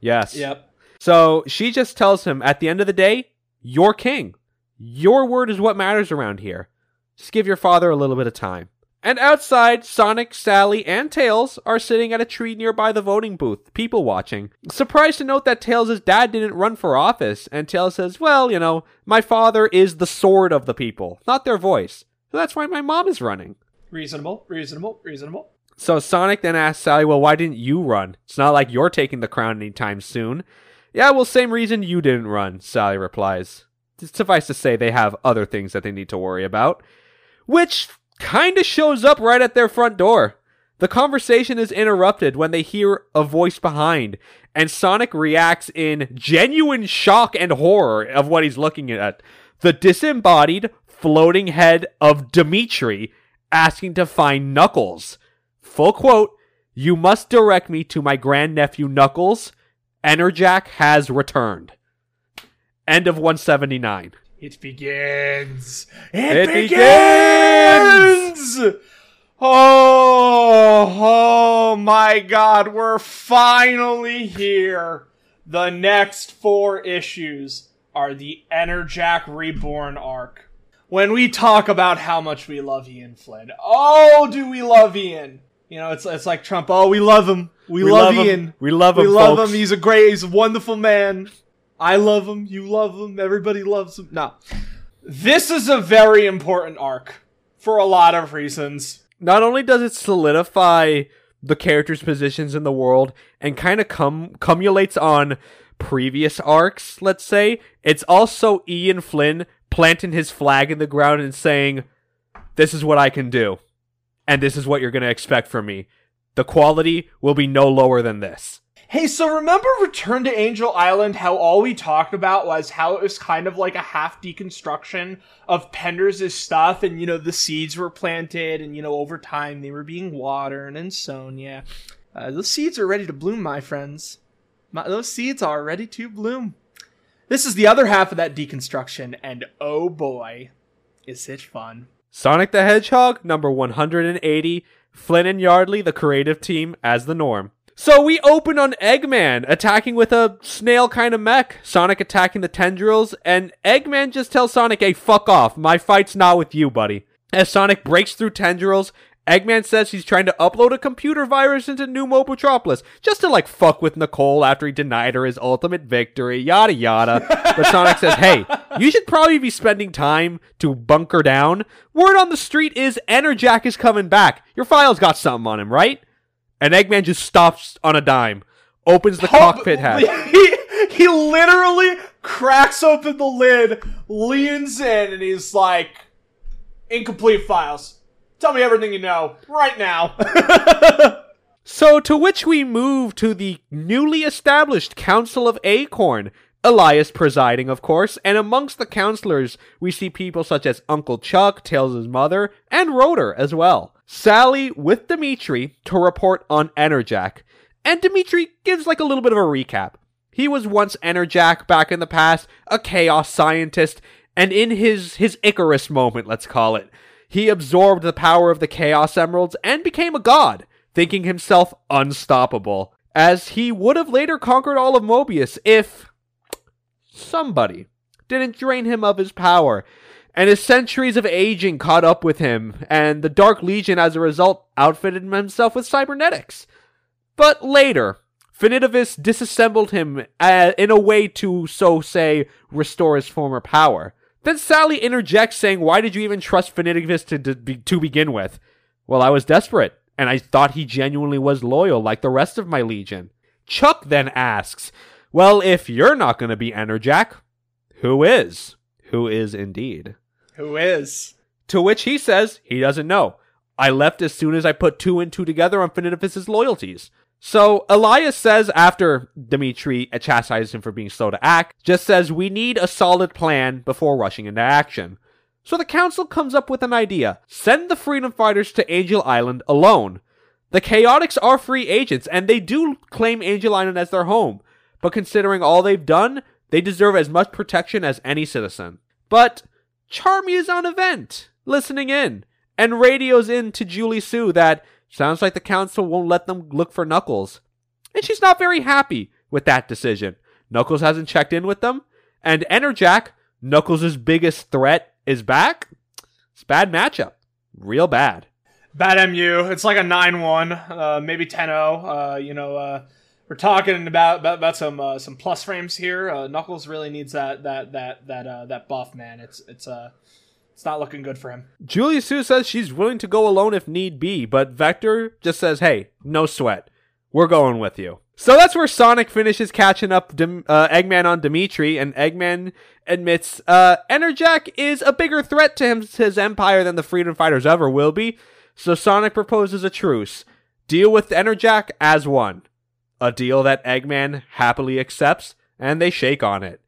Yes.
Yep.
So she just tells him at the end of the day, you're king. Your word is what matters around here. Just give your father a little bit of time. And outside, Sonic, Sally, and Tails are sitting at a tree nearby the voting booth, people watching. Surprised to note that Tails' dad didn't run for office, and Tails says, Well, you know, my father is the sword of the people, not their voice. So that's why my mom is running.
Reasonable, reasonable, reasonable.
So Sonic then asks Sally, Well, why didn't you run? It's not like you're taking the crown anytime soon. Yeah, well, same reason you didn't run, Sally replies. Suffice to say, they have other things that they need to worry about. Which kinda shows up right at their front door. The conversation is interrupted when they hear a voice behind, and Sonic reacts in genuine shock and horror of what he's looking at. The disembodied, floating head of Dimitri asking to find Knuckles. Full quote, You must direct me to my grandnephew Knuckles. Enerjak has returned. End of 179.
It begins.
It
It, begins! Oh, oh my god, we're finally here. The next four issues are the Enerjak Reborn arc. When we talk about how much we love Ian Flynn, oh, do we love Ian? You know, it's it's like Trump. Oh, we love him. We, love,
him.
Ian.
We love him.
We love
folks.
him. He's a great, he's a wonderful man. I love him. You love him. Everybody loves him. No. This is a very important arc for a lot of reasons.
Not only does it solidify the characters' positions in the world and kind of cum cumulates on previous arcs, let's say, it's also Ian Flynn planting his flag in the ground and saying, This is what I can do. And this is what you're going to expect from me. The quality will be no lower than this.
Hey, so remember Return to Angel Island, how all we talked about was how it was kind of like a half deconstruction of Penders' stuff, and you know, the seeds were planted, and you know, over time they were being watered and sown, yeah. Uh, those seeds are ready to bloom, my friends. My, those seeds are ready to bloom. This is the other half of that deconstruction, and oh boy, is it fun.
Sonic the Hedgehog, number 180. Flynn and Yardley, the creative team, as the norm. So we open on Eggman attacking with a snail kind of mech. Sonic attacking the tendrils, and Eggman just tells Sonic, hey, fuck off. My fight's not with you, buddy. As Sonic breaks through tendrils, Eggman says he's trying to upload a computer virus into New Mobotropolis just to like fuck with Nicole after he denied her his ultimate victory, yada yada. but Sonic says, hey, you should probably be spending time to bunker down. Word on the street is Enerjak is coming back. Your file's got something on him, right? And Eggman just stops on a dime, opens the
Pump-
cockpit hatch. [LAUGHS]
He, he literally cracks open the lid, leans in, and he's like, "Incomplete files. Tell me everything you know right now." [LAUGHS]
So, to which we move to the newly established Council of Acorn, Elias presiding, of course, and amongst the counselors, we see people such as Uncle Chuck, Tails' mother, and Rotor as well. Sally with Dimitri to report on Enerjak, and Dimitri gives like a little bit of a recap. He was once Enerjak back in the past, a chaos scientist, and in his his Icarus moment, let's call it, he absorbed the power of the Chaos Emeralds and became a god thinking himself unstoppable, as he would have later conquered all of Mobius if somebody didn't drain him of his power. And his centuries of aging caught up with him, and the Dark Legion, as a result, outfitted himself with cybernetics. But later, Finitevus disassembled him uh, in a way to, so say, restore his former power. Then Sally interjects, saying, Why did you even trust Finitevus to, to, be- to begin with? Well, I was desperate, and I thought he genuinely was loyal like the rest of my legion. Chuck then asks, Well, if you're not going to be Enerjak, who is? Who is indeed?
Who is?
To which he says he doesn't know. I left as soon as I put two and two together on Finitevus's loyalties. So Elias says after Dimitri chastises him for being slow to act, just says we need a solid plan before rushing into action. So the council comes up with an idea. Send the freedom fighters to Angel Island alone. The Chaotix are free agents and they do claim Angel Island as their home, but considering all they've done, they deserve as much protection as any citizen. But Charmy is on event, listening in, and radios in to Julie-Su that sounds like the council won't let them look for Knuckles. And she's not very happy with that decision. Knuckles hasn't checked in with them, and Enerjak, Knuckles' biggest threat, is back. It's a bad matchup. Real bad.
Bad MU. It's like a 9 1, uh, maybe 10 0. Uh, you know, uh, we're talking about about, about some uh, some plus frames here. Uh, Knuckles really needs that that that that uh, that buff, man. It's it's uh it's not looking good for him.
Julie-Su says she's willing to go alone if need be, but Vector just says, hey, no sweat. We're going with you. So that's where Sonic finishes catching up Dim- uh, Eggman on Dimitri, and Eggman admits uh, Enerjak is a bigger threat to him, his empire than the Freedom Fighters ever will be. So Sonic proposes a truce. Deal with Enerjak as one. A deal that Eggman happily accepts, and they shake on it.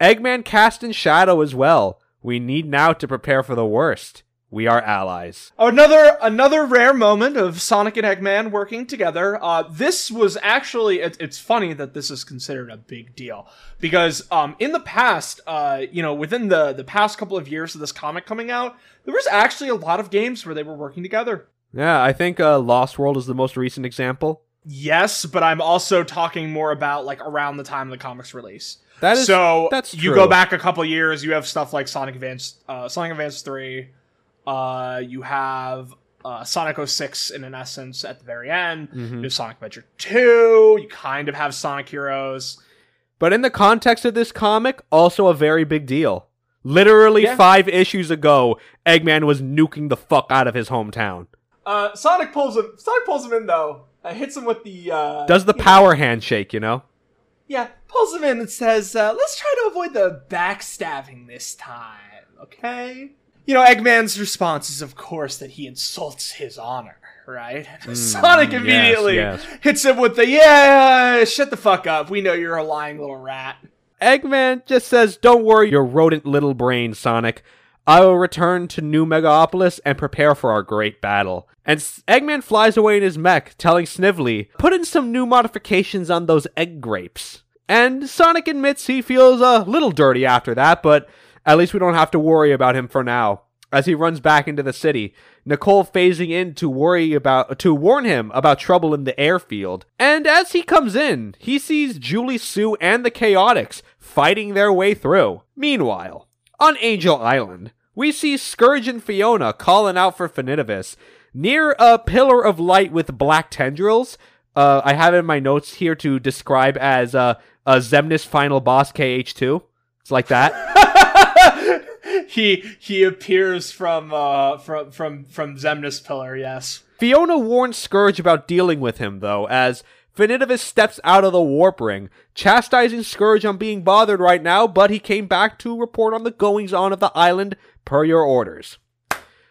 Eggman cast in shadow as well. We need now to prepare for the worst. We are allies.
Another another rare moment of Sonic and Eggman working together. Uh, this was actually it, it's funny that this is considered a big deal because um, in the past, uh, you know, within the the past couple of years of this comic coming out, there was actually a lot of games where they were working together.
Yeah, I think uh, Lost World is the most recent example.
Yes, but I'm also talking more about like around the time of the comics release.
That is
so
that's
you go back a couple years, you have stuff like Sonic Advance, uh, Sonic Advance Three. Uh, you have uh, Sonic 06 in an essence at the very end.
Mm-hmm.
You have Sonic Adventure 2. You kind of have Sonic Heroes.
But in the context of this comic, also a very big deal. Literally
Yeah.
five issues ago, Eggman was nuking the fuck out of his hometown.
Uh, Sonic pulls him. Sonic pulls him in though. Uh, hits him with the. Uh,
Does the
you know-
power handshake, you know?
Yeah, pulls him in and says, uh, "Let's try to avoid the backstabbing this time, okay?" You know, Eggman's response is, of course, that he insults his honor. Right? [LAUGHS] Sonic
yes,
immediately
yes.
hits him with the yeah, shut the fuck up. We know you're a lying little rat.
Eggman just says, Don't worry, your rodent little brain, Sonic. I will return to New Megapolis and prepare for our great battle. And Eggman flies away in his mech, telling Snively, Put in some new modifications on those egg grapes. And Sonic admits he feels a little dirty after that, but at least we don't have to worry about him for now. As he runs back into the city, Nicole phasing in to worry about to warn him about trouble in the airfield. And as he comes in, he sees Julie-Su and the Chaotix fighting their way through. Meanwhile, on Angel Island, we see Scourge and Fiona calling out for Finitevus. Near a pillar of light with black tendrils, uh, I have in my notes here to describe as uh, a Xemnas final boss KH2. It's like that. [LAUGHS]
he he appears from uh from from from Xemnas Pillar. Yes.
Fiona warns Scourge about dealing with him, though, as Finitevus steps out of the warp ring, chastising Scourge on being bothered right now, but he came back to report on the goings on of the island per your orders.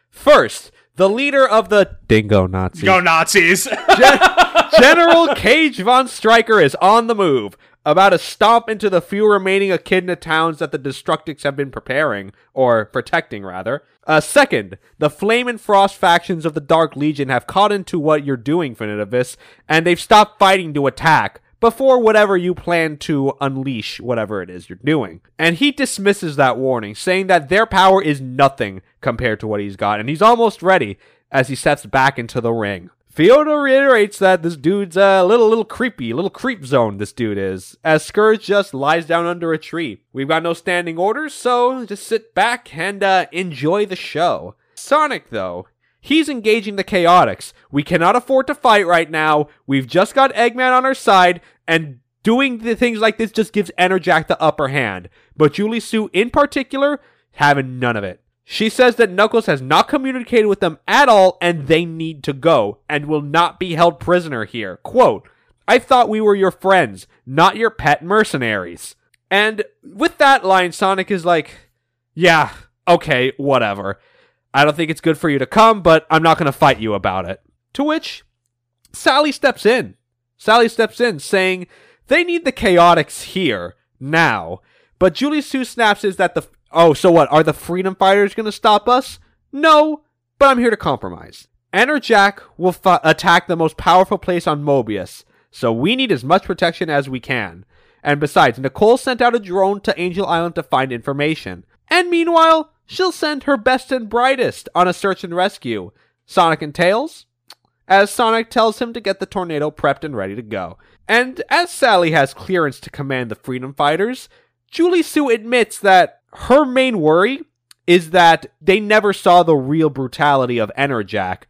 First, the leader of the Dingo Nazis.
Go Nazis. [LAUGHS]
General Kage von Stryker is on the move, about to stomp into the few remaining echidna towns that the Destructix have been preparing, or protecting, rather. Uh, second, the Flame and Frost factions of the Dark Legion have caught into what you're doing, Finitevus, and they've stopped fighting to attack before whatever you plan to unleash whatever it is you're doing. And he dismisses that warning, saying that their power is nothing compared to what he's got, and he's almost ready as he steps back into the ring. Fiona reiterates that this dude's a little, little creepy, little creep zone. This dude is, as Scourge just lies down under a tree. We've got no standing orders, so just sit back and uh, enjoy the show. Sonic, though, he's engaging the Chaotix. We cannot afford to fight right now. We've just got Eggman on our side, and doing the things like this just gives Enerjak the upper hand. But Julie-Su, in particular, having none of it. She says that Knuckles has not communicated with them at all and they need to go and will not be held prisoner here. Quote, I thought we were your friends, not your pet mercenaries. And with that line, Sonic is like, yeah, okay, whatever. I don't think it's good for you to come, but I'm not going to fight you about it. To which Sally steps in. Sally steps in saying they need the Chaotix here, now. But Julie-Su snaps is that the Oh, so what? Are the freedom fighters going to stop us? No, but I'm here to compromise. Enerjak will fa- attack the most powerful place on Mobius, so we need as much protection as we can. And besides, Nicole sent out a drone to Angel Island to find information. And meanwhile, she'll send her best and brightest on a search and rescue. Sonic and Tails? As Sonic tells him to get the tornado prepped and ready to go. And as Sally has clearance to command the Freedom Fighters, Julie-Su admits that her main worry is that they never saw the real brutality of Enerjak.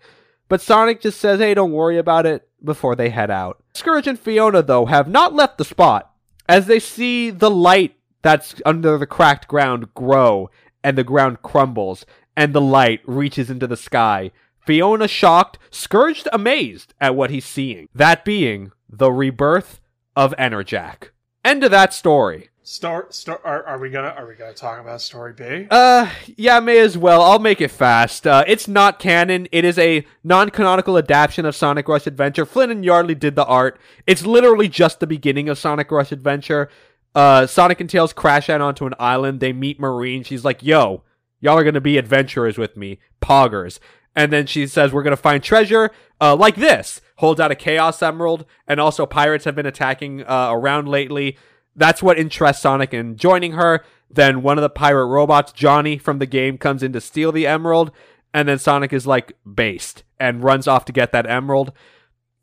But Sonic just says, hey, don't worry about it before they head out. Scourge and Fiona, though, have not left the spot as they see the light that's under the cracked ground grow and the ground crumbles and the light reaches into the sky. Fiona shocked, Scourged amazed at what he's seeing. That being the rebirth of Enerjak. End of that story.
Start. Start. Are, are we gonna? Are we gonna talk about story B?
Uh, yeah, may as well. I'll make it fast. Uh, it's not canon. It is a non-canonical adaptation of Sonic Rush Adventure. Flynn and Yardley did the art. It's literally just the beginning of Sonic Rush Adventure. Uh, Sonic and Tails crash out onto an island. They meet Marine. She's like, "Yo, y'all are gonna be adventurers with me, poggers." And then she says, "We're gonna find treasure." Uh, like this. Holds out a Chaos Emerald, and also pirates have been attacking uh, around lately that's what interests Sonic in joining her. Then one of the pirate robots, Johnny from the game, comes in to steal the emerald, and then Sonic is like based and runs off to get that emerald.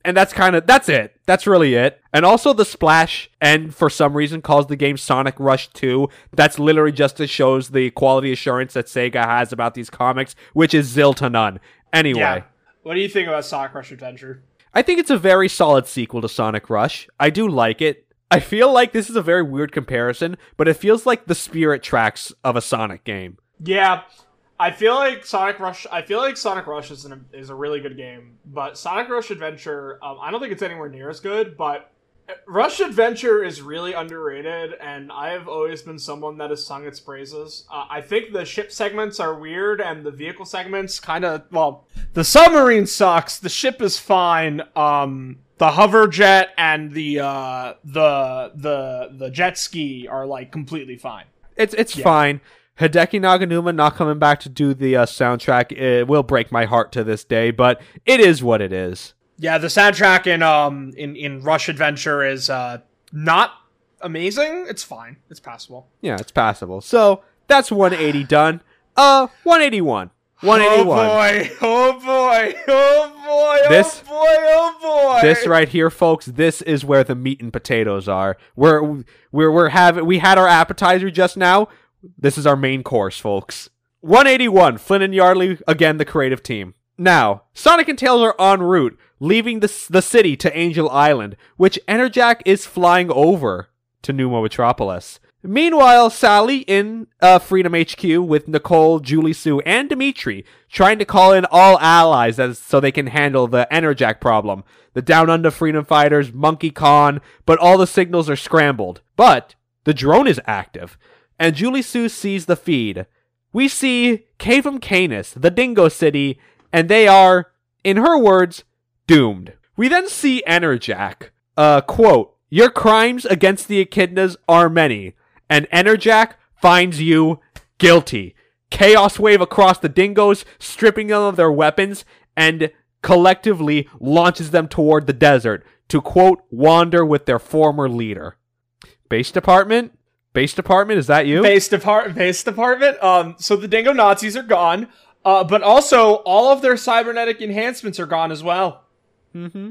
And that's kind of that's it. That's really it. And also the splash and for some reason calls the game Sonic Rush 2. That's literally just to shows the quality assurance that Sega has about these comics, which is zil to none. Anyway,
Yeah. What do you think about Sonic Rush Adventure?
I think it's a very solid sequel to Sonic Rush. I do like it. I feel like this is a very weird comparison, but it feels like the spirit tracks of a Sonic game.
Yeah, I feel like Sonic Rush. I feel like Sonic Rush is an, is a really good game, but Sonic Rush Adventure. Um, I don't think it's anywhere near as good. But Rush Adventure is really underrated, and I have always been someone that has sung its praises. Uh, I think the ship segments are weird, and the vehicle segments kind of well. The submarine sucks. The ship is fine. Um, the hover jet and the uh, the the the jet ski are like completely fine.
It's it's fine. Hideki Naganuma not coming back to do the uh, soundtrack it will break my heart to this day, but it is what it is.
Yeah, the soundtrack in um in in Rush Adventure is uh not amazing. It's fine. It's passable.
Yeah, it's passable. So that's 180 [SIGHS] done. Uh, 181. 181.
Oh boy! Oh boy! Oh boy!
This-
oh boy! Oh boy!
This right here, folks. This is where the meat and potatoes are. We're we're we're having we had our appetizer just now. This is our main course, folks. 181. Flynn and Yardley again, the creative team. Now, Sonic and Tails are en route, leaving the the city to Angel Island, which Enerjak is flying over to New Mobotropolis. Meanwhile, Sally in uh, Freedom HQ with Nicole, Julie-Su, and Dimitri trying to call in all allies as, so they can handle the Enerjak problem. The Down Under Freedom Fighters, Monkey Khan, but all the signals are scrambled. But the drone is active, and Julie-Su sees the feed. We see Kay from Canis, the Dingo City, and they are, in her words, doomed. We then see Enerjak. Uh, quote, Your crimes against the Echidnas are many, and Enerjak finds you guilty. Chaos wave across the dingoes, stripping them of their weapons, and collectively launches them toward the desert to quote wander with their former leader. Base department? Base department, is that you?
Base depart base department. Um, so the Dingo Nazis are gone, uh, but also all of their cybernetic enhancements are gone as well.
mm-hmm.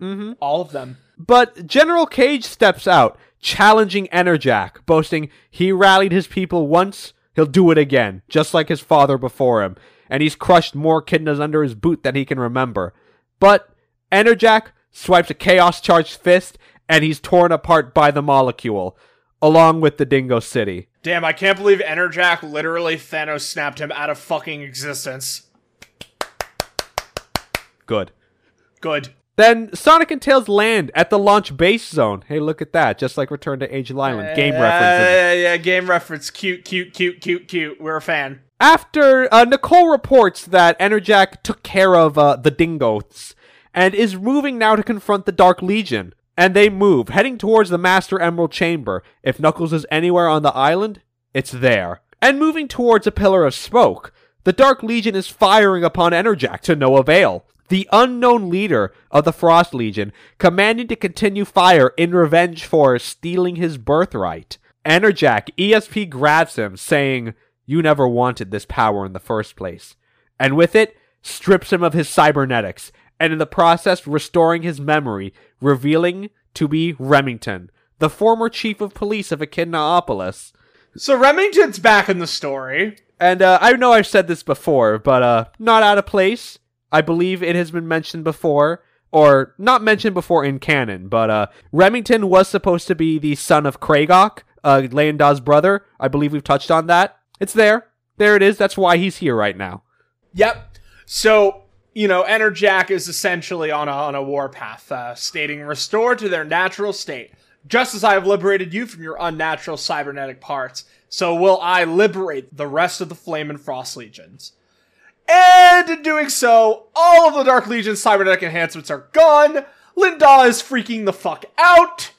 Mm-hmm.
All of them.
But General Kage steps out, challenging Enerjak, boasting he rallied his people once, he'll do it again, just like his father before him, and he's crushed more echidnas under his boot than he can remember. But Enerjak swipes a chaos charged fist, and he's torn apart by the molecule, along with the Dingo City.
Damn, I can't believe Enerjak literally Thanos snapped him out of fucking existence.
Good.
Good.
Then Sonic and Tails land at the launch base zone. Hey, look at that. Just like Return to Angel Island. Game
Yeah,
references.
Yeah, yeah, game reference. Cute, cute, cute, cute, cute. We're a fan.
After uh, Nicole reports that Enerjak took care of uh, the dingoes and is moving now to confront the Dark Legion, and they move, heading towards the Master Emerald Chamber. If Knuckles is anywhere on the island, it's there. And moving towards a pillar of smoke, the Dark Legion is firing upon Enerjak to no avail. The unknown leader of the Frost Legion commanding to continue fire in revenge for stealing his birthright. Enerjak ESP grabs him, saying, You never wanted this power in the first place. And with it, strips him of his cybernetics, and in the process, restoring his memory, revealing to be Remington, the former chief of police of Echidnaopolis.
So Remington's back in the story.
And uh, I know I've said this before, but uh, not out of place. I believe it has been mentioned before, or not mentioned before in canon, but uh, Remington was supposed to be the son of Kragok, uh, brother. I believe we've touched on that. It's there. There it is. That's why he's here right now.
Yep. So, you know, Enerjak is essentially on a, on a warpath, uh, stating restore to their natural state. Just as I have liberated you from your unnatural cybernetic parts, so will I liberate the rest of the Flame and Frost Legions. And in doing so, all of the Dark Legion's cybernetic enhancements are gone. Lien-Da is freaking the fuck out.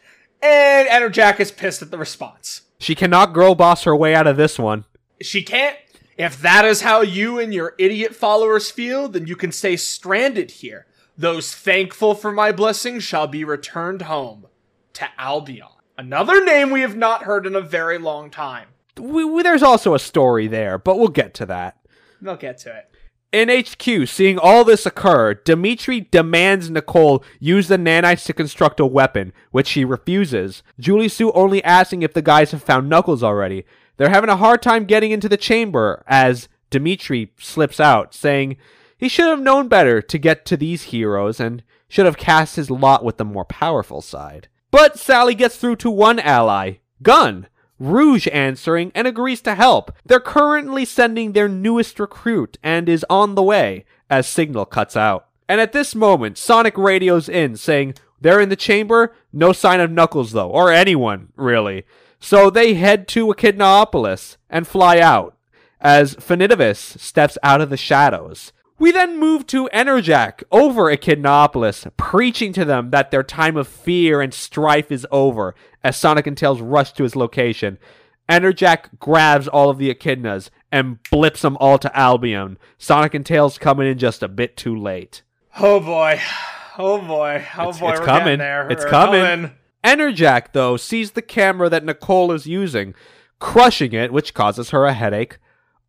And Enerjak is pissed at the response.
She cannot girl boss her way out of this one.
She can't. If that is how you and your idiot followers feel, then you can stay stranded here. Those thankful for my blessing shall be returned home to Albion. Another name we have not heard in a very long time.
We, we, there's also a story there, but we'll get to that.
They'll get to it.
In HQ, seeing all this occur, Dimitri demands Nicole use the nanites to construct a weapon, which she refuses. Julie-Su only asking if the guys have found Knuckles already. They're having a hard time getting into the chamber as Dimitri slips out, saying he should have known better to get to these heroes and should have cast his lot with the more powerful side. But Sally gets through to one ally, Gun. Rouge answering and agrees to help. They're currently sending their newest recruit and is on the way as Signal cuts out. And at this moment, Sonic radios in saying they're in the chamber, no sign of Knuckles though, or anyone, really. So they head to Echidnaopolis and fly out as Finitevus steps out of the shadows. We then move to Enerjak over Echidnaopolis, preaching to them that their time of fear and strife is over as Sonic and Tails rush to his location. Enerjak grabs all of the echidnas and blips them all to Albion. Sonic and Tails coming in just a bit too late.
Oh boy. Oh boy. Oh
It's-
boy.
it's
we're
coming.
there.
It's
We're
coming. Enerjak, though, sees the camera that Nicole is using, crushing it, which causes her a headache,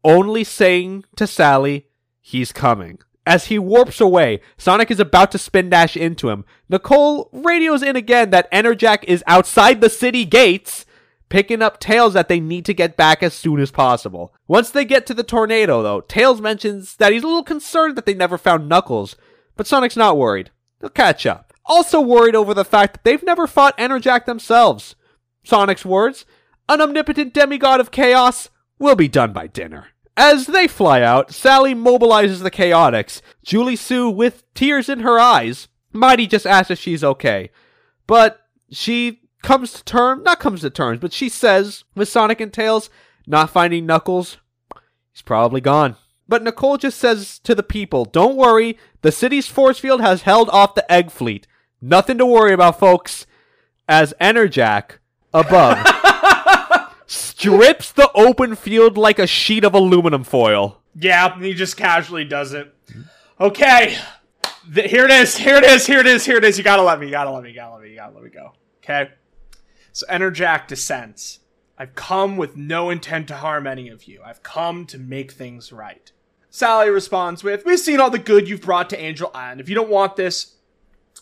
only saying to Sally, he's coming. As he warps away, Sonic is about to spin dash into him. Nicole radios in again that Enerjak is outside the city gates, picking up Tails that they need to get back as soon as possible. Once they get to the tornado, though, Tails mentions that he's a little concerned that they never found Knuckles, but Sonic's not worried. They'll catch up. Also worried over the fact that they've never fought Enerjak themselves. Sonic's words, an omnipotent demigod of chaos, will be done by dinner. As they fly out, Sally mobilizes the Chaotix. Julie-Su, with tears in her eyes, Mighty just asks if she's okay. But she comes to terms, not comes to terms, but she says, with Sonic and Tails, not finding Knuckles, he's probably gone. But Nicole just says to the people, don't worry, the city's force field has held off the egg fleet. Nothing to worry about, folks. As Enerjak, above, [LAUGHS] strips the open field like a sheet of aluminum foil.
Yeah, he just casually does it. Okay, Th- here it is. Here it is. Here it is. Here it is. You gotta let me. You gotta let me. You gotta let me. You gotta let me go. Okay. So Enerjak descends. I've come with no intent to harm any of you. I've come to make things right. Sally responds with, We've seen all the good you've brought to Angel Island. If you don't want this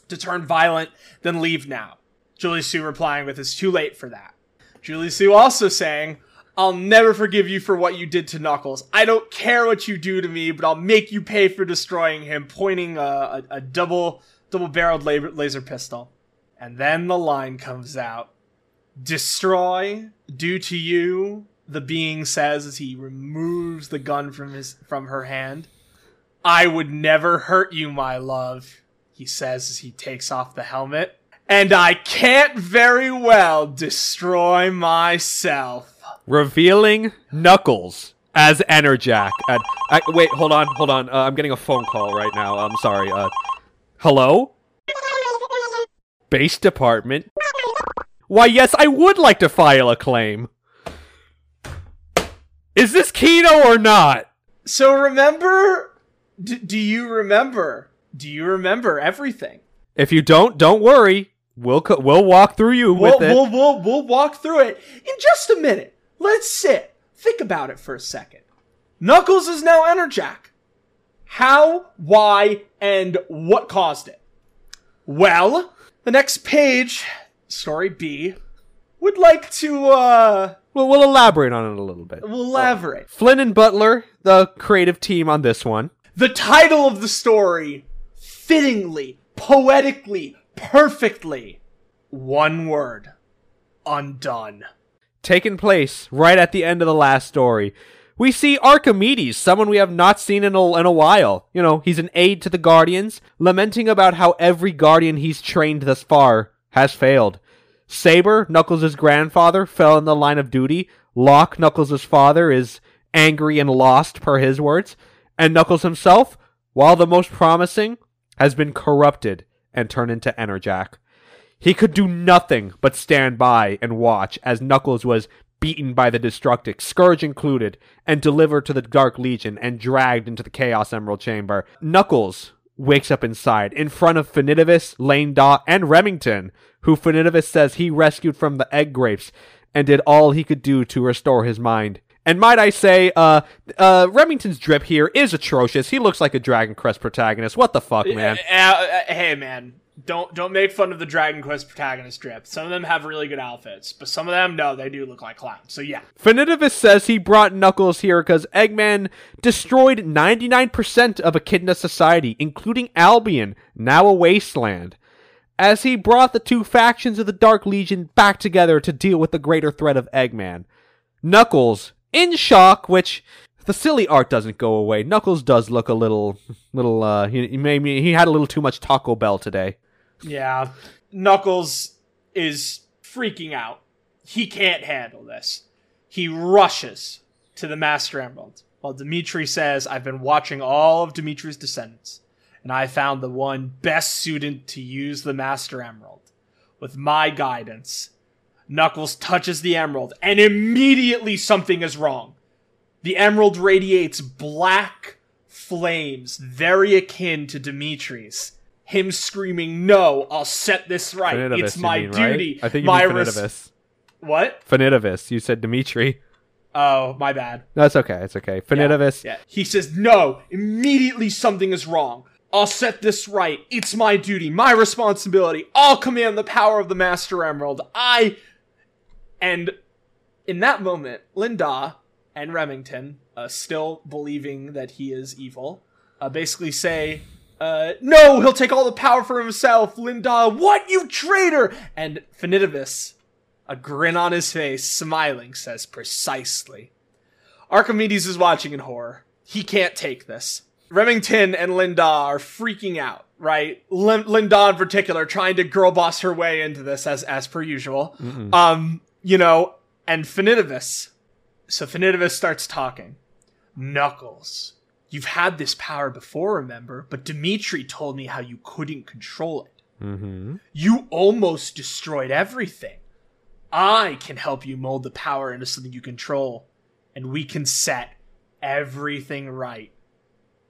to turn violent, then leave now. Julie-Su replying with, It's too late for that. Julie-Su also saying, I'll never forgive you for what you did to Knuckles. I don't care what you do to me, but I'll make you pay for destroying him, pointing a, a, a double double barreled laser, laser pistol. And then the line comes out. Destroy, due to you, the being says as he removes the gun from his from her hand. I would never hurt you, my love, he says as he takes off the helmet. And I can't very well destroy myself.
revealing Knuckles as Enerjak. I, wait, hold on, hold on. Uh, I'm getting a phone call right now. I'm sorry. Uh, hello, base department. Why, yes, I would like to file a claim. Is this Kino or not?
So remember, d- do you remember? Do you remember everything?
If you don't, don't worry. We'll co- we'll walk through you
We'll,
with it.
we'll, we'll, we'll walk through it in just a minute. Let's sit. Think about it for a second. Knuckles is now Enerjak. How, why, and what caused it? Well, the next page, story B, would like to, uh,
Well, we'll elaborate on it a little bit.
We'll elaborate.
Flynn and Butler, the creative team on this one.
The title of the story, fittingly, poetically, perfectly, one word undone.
Taking place right at the end of the last story. We see Archimedes, someone we have not seen in a, in a while. You know, he's an aide to the Guardians, lamenting about how every Guardian he's trained thus far has failed. Saber, Knuckles' grandfather, fell in the line of duty. Locke, Knuckles' father, is angry and lost, per his words. And Knuckles himself, while the most promising, has been corrupted and turned into Enerjak. He could do nothing but stand by and watch as Knuckles was beaten by the Destructic, Scourge included, and delivered to the Dark Legion and dragged into the Chaos Emerald Chamber. Knuckles wakes up inside, in front of Finitevus, Lane Dot, and Remington, who Finitevus says he rescued from the egg grapes and did all he could do to restore his mind. And might I say, uh, uh, Remington's drip here is atrocious. He looks like a Dragon Quest protagonist. What the fuck, man?
Uh, uh, hey, man, don't don't make fun of the Dragon Quest protagonist drip. Some of them have really good outfits, but some of them, no, they do look like clowns. So yeah,
Finitevus says he brought Knuckles here because Eggman destroyed 99% of Echidna society, including Albion, now a wasteland, as he brought the two factions of the Dark Legion back together to deal with the greater threat of Eggman. Knuckles, in shock, which the silly art doesn't go away. Knuckles does look a little, little, uh, he, he made me, he had a little too much Taco Bell today.
yeah. Knuckles is freaking out. He can't handle this. He rushes to the Master Emerald, while Dimitri says, "I've been watching all of Dimitri's descendants, and I found the one best suited to use the Master Emerald. With my guidance." Knuckles touches the emerald, and immediately something is wrong. The emerald radiates black flames, very akin to Dimitri's. Him screaming, "No! I'll set this right. It's my
mean, right?
duty.
I think you
my
mean
res-. What?
Finitevus. You said Dimitri.
Oh, my bad.
No, it's okay. It's okay. Finitevus.
Yeah. He says, "No! Immediately something is wrong. I'll set this right. It's my duty, my responsibility. I'll command the power of the Master Emerald. I." And in that moment, Lien-Da and Remington, uh, still believing that he is evil, uh, basically say, uh, "No, he'll take all the power for himself." Lien-Da, what you traitor! And Finitevus A grin on his face, smiling, says precisely. Archimedes is watching in horror. He can't take this. Remington and Lien-Da are freaking out, right? Lin- Lien-Da in particular trying to girl boss her way into this as as per usual. Um, you know, and Finitevus. So Finitevus starts talking. Knuckles, you've had this power before, remember? But Dimitri told me how you couldn't control it.
Mm-hmm.
You almost destroyed everything. I can help you mold the power into something you control, and we can set everything right.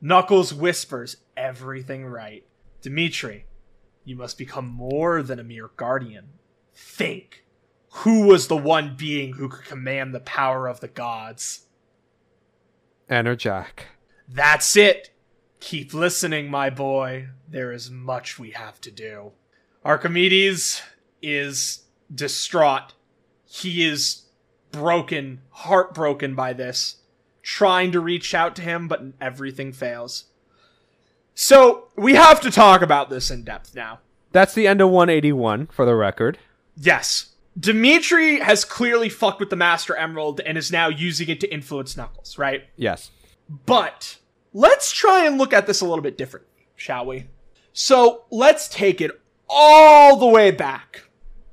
Knuckles whispers everything right. Dimitri, you must become more than a mere guardian. Think. Who was the one being who could command the power of the gods?
Enerjak.
That's it. Keep listening, my boy. There is much we have to do. Archimedes is distraught. He is broken, heartbroken by this, trying to reach out to him, but everything fails. So, we have to talk about this in depth now.
That's the end of 181 for the record.
Yes. Dimitri has clearly fucked with the Master Emerald and is now using it to influence Knuckles, right?
Yes.
But let's try and look at this a little bit differently, shall we? So let's take it all the way back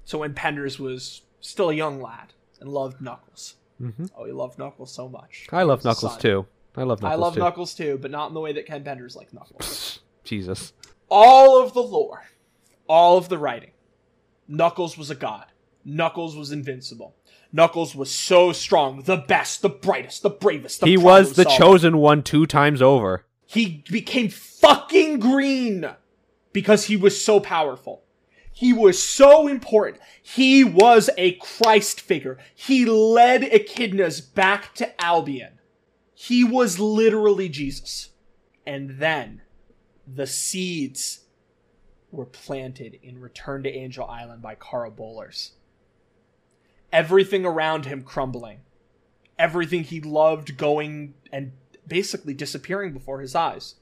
to when Penders was still a young lad and loved Knuckles.
Mhm.
Oh, he loved Knuckles so much.
I love
He was a
Knuckles
son.
too. I love Knuckles
I love
too.
Knuckles too, but not in the way that Ken Penders liked Knuckles. [LAUGHS]
Jesus.
all of the lore, all of the writing. Knuckles was a god. Knuckles was invincible. Knuckles was so strong, the best, the brightest, the bravest. The
he was the
solver.
chosen one two times over.
He became fucking green because he was so powerful. He was so important. He was a Christ figure. He led echidnas back to Albion. He was literally Jesus. And then the seeds were planted in Return to Angel Island by Karl Bollers. Everything around him crumbling. Everything he loved going and basically disappearing before his eyes.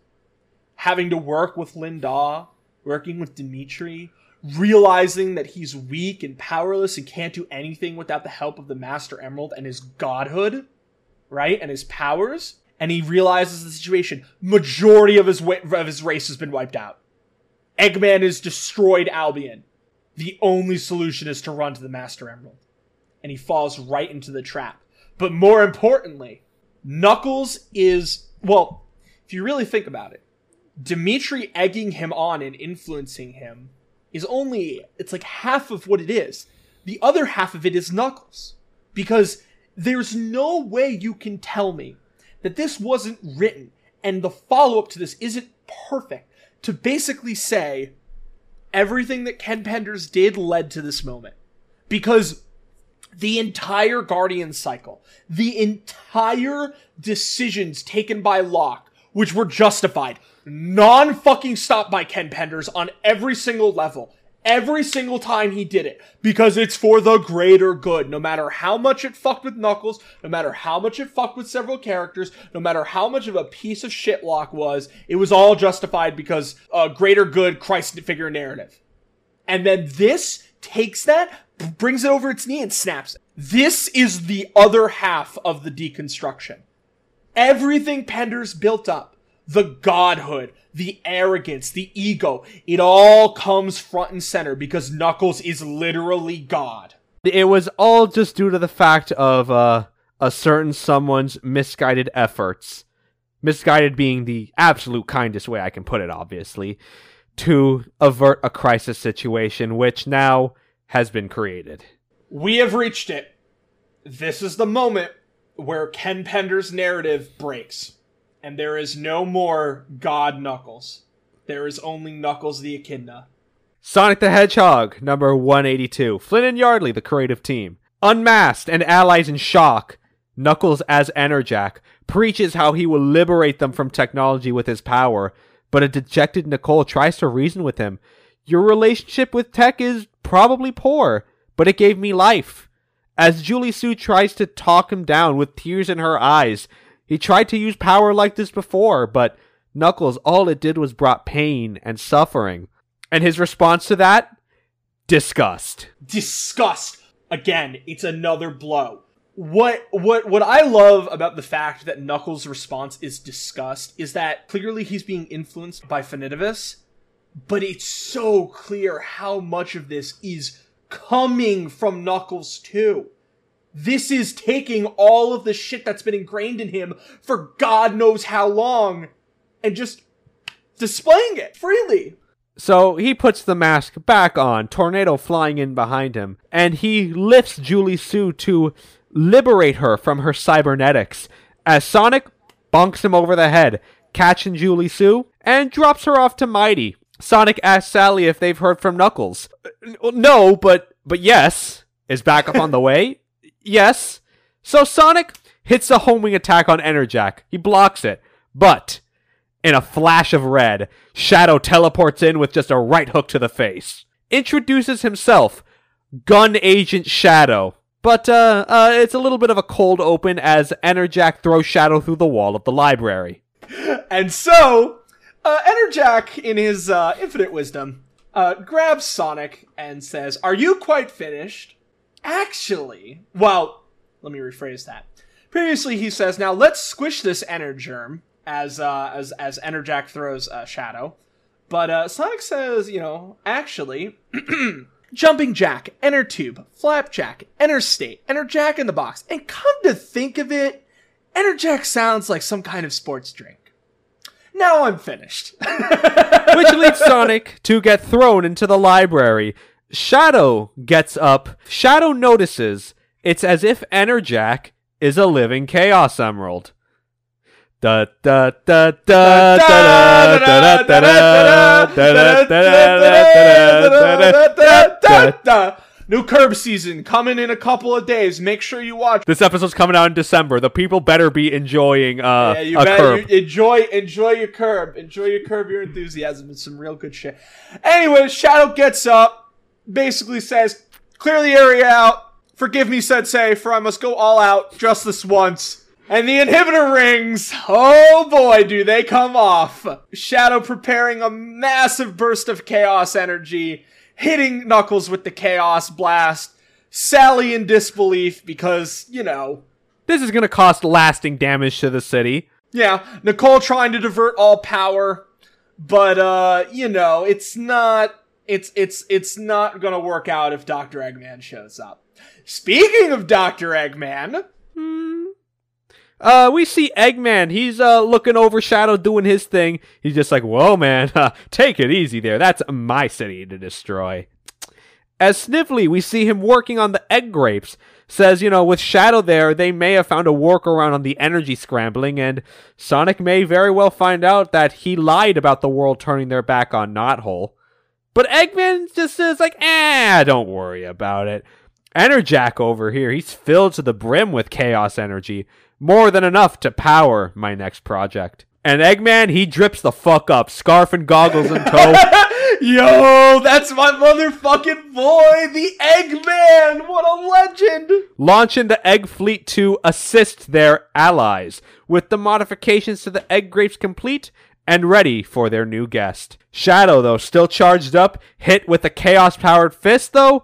Having to work with Lien-Da, working with Dimitri, realizing that he's weak and powerless and can't do anything without the help of the Master Emerald and his godhood, right? And his powers. And he realizes the situation. Majority of his wa- of his race has been wiped out. Eggman has destroyed Albion. The only solution is to run to the Master Emerald. And he falls right into the trap. But more importantly, Knuckles is, well, if you really think about it, Dimitri egging him on and influencing him is only, it's like half of what it is. The other half of it is Knuckles. Because there's no way you can tell me that this wasn't written and the follow up to this isn't perfect to basically say everything that Ken Penders did led to this moment. Because the entire Guardian cycle, the entire decisions taken by Locke, which were justified, non fucking stop by Ken Penders on every single level, every single time he did it, because it's for the greater good. No matter how much it fucked with Knuckles, no matter how much it fucked with several characters, no matter how much of a piece of shit Locke was, it was all justified because a greater good Christ figure narrative. And then this takes that, brings it over its knee, and snaps. This is the other half of the deconstruction. Everything Penders built up, the godhood, the arrogance, the ego, it all comes front and center because Knuckles is literally God.
It was all just due to the fact of uh, a certain someone's misguided efforts. Misguided being the absolute kindest way I can put it, obviously, to avert a crisis situation, which now has been created.
We have reached it. This is the moment where Ken Pender's narrative breaks. And there is no more God Knuckles. There is only Knuckles the Echidna.
Sonic the Hedgehog, number 182. Flynn and Yardley, the creative team. Unmasked and allies in shock. Knuckles as Enerjak preaches how he will liberate them from technology with his power, but a dejected Nicole tries to reason with him. Your relationship with tech is probably poor, but it gave me life. As Julie-Su tries to talk him down with tears in her eyes, he tried to use power like this before, but Knuckles, all it did was brought pain and suffering. And his response to that? Disgust.
Disgust. again, it's another blow. What what what I love about the fact that Knuckles' response is disgust is that clearly he's being influenced by Finitevus, but it's so clear how much of this is coming from Knuckles too. This is taking all of the shit that's been ingrained in him for God knows how long and just displaying it freely.
So he puts the mask back on, Tornado flying in behind him, and he lifts Julie-Su to liberate her from her cybernetics as Sonic bonks him over the head, catching Julie-Su, and drops her off to Mighty. Sonic asks Sally if they've heard from Knuckles. Uh, No, but but yes. Is backup on the way? [LAUGHS] Yes. So Sonic hits a homing attack on Enerjak. He blocks it, but in a flash of red, Shadow teleports in with just a right hook to the face. Introduces himself, Gun Agent Shadow. But uh, uh, it's a little bit of a cold open as Enerjak throws Shadow through the wall of the library. [LAUGHS]
And so, uh, Enerjak, in his uh, infinite wisdom, uh, grabs Sonic and says, Are you quite finished? Actually, well, let me rephrase that. Previously, he says, Now let's squish this Energerm as uh, as as Enerjak throws uh, Shadow. But uh, Sonic says, you know, actually, [CLEARS THROAT] Jumping Jack, Enter Tube, Flapjack, Enter State, Enter Jack in the Box. And come to think of it, Enter Jack sounds like some kind of sports drink. Now I'm finished.
which leads Sonic to get thrown into the library. Shadow gets up. Shadow notices it's as if Enerjak is a living Chaos Emerald. Da da da da da da da da da da da
New curb season coming in a couple of days. Make sure you watch.
This episode's coming out in December. The people better be enjoying uh,
Yeah, you
a
better
curb.
you- enjoy enjoy your curb. Enjoy your curb your enthusiasm. It's some real good shit. Anyway, Shadow gets up, basically says, "Clear the area out. Forgive me, Sensei, for I must go all out just this once." And the inhibitor rings. Oh boy, do they come off. Shadow preparing a massive burst of chaos energy, hitting Knuckles with the chaos blast. Sally in disbelief because, you know,
This is gonna cost lasting damage to the city.
yeah, Nicole trying to divert all power, but uh, you know, it's not it's it's it's not gonna work out if Dr. Eggman shows up. Speaking of Dr. Eggman,
Uh, we see Eggman. He's uh looking over Shadow doing his thing. He's just like, "Whoa, man, uh, [LAUGHS] take it easy there. That's my city to destroy." As Snively, we see him working on the egg grapes. Says, you know, with Shadow there, they may have found a workaround on the energy scrambling, and Sonic may very well find out that he lied about the world turning their back on Knothole. But Eggman just says, like, ah, don't worry about it. Enerjak over here, he's filled to the brim with chaos energy. More than enough to power my next project. And Eggman, he drips the fuck up, scarf and goggles in tow. [LAUGHS]
yo, that's my motherfucking boy, the Eggman. What a legend!
Launching the Egg Fleet to assist their allies, with the modifications to the egg grapes complete and ready for their new guest. Shadow, though, still charged up, hit with a chaos powered fist, though,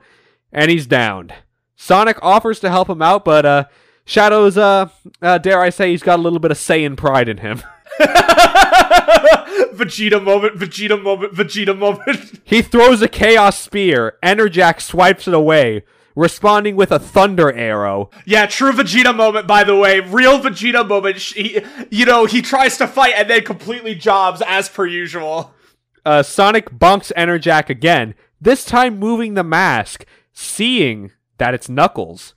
and he's downed. Sonic offers to help him out, but, uh, Shadow's, uh, uh, dare I say, he's got a little bit of Saiyan pride in him. [LAUGHS]
Vegeta moment, Vegeta moment, Vegeta moment. [LAUGHS]
he throws a chaos spear, Enerjak swipes it away, responding with a thunder arrow,
Yeah, true Vegeta moment, by the way. Real Vegeta moment. He, you know, he tries to fight and then completely jobs as per usual.
uh, Sonic bonks Enerjak again, this time moving the mask, seeing that it's Knuckles.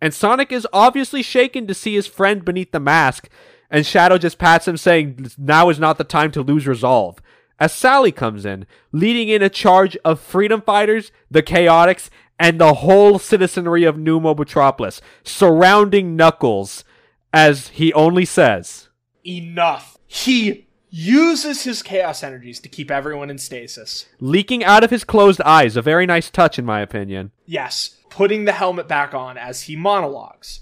And Sonic is obviously shaken to see his friend beneath the mask, and Shadow just pats him, saying, Now is not the time to lose resolve. As Sally comes in, leading in a charge of freedom fighters, the Chaotix, and the whole citizenry of New Mobotropolis, surrounding Knuckles, as he only says,
Enough. He uses his chaos energies to keep everyone in stasis.
leaking out of his closed eyes, a very nice touch, in my opinion.
Yes, putting the helmet back on as he monologues.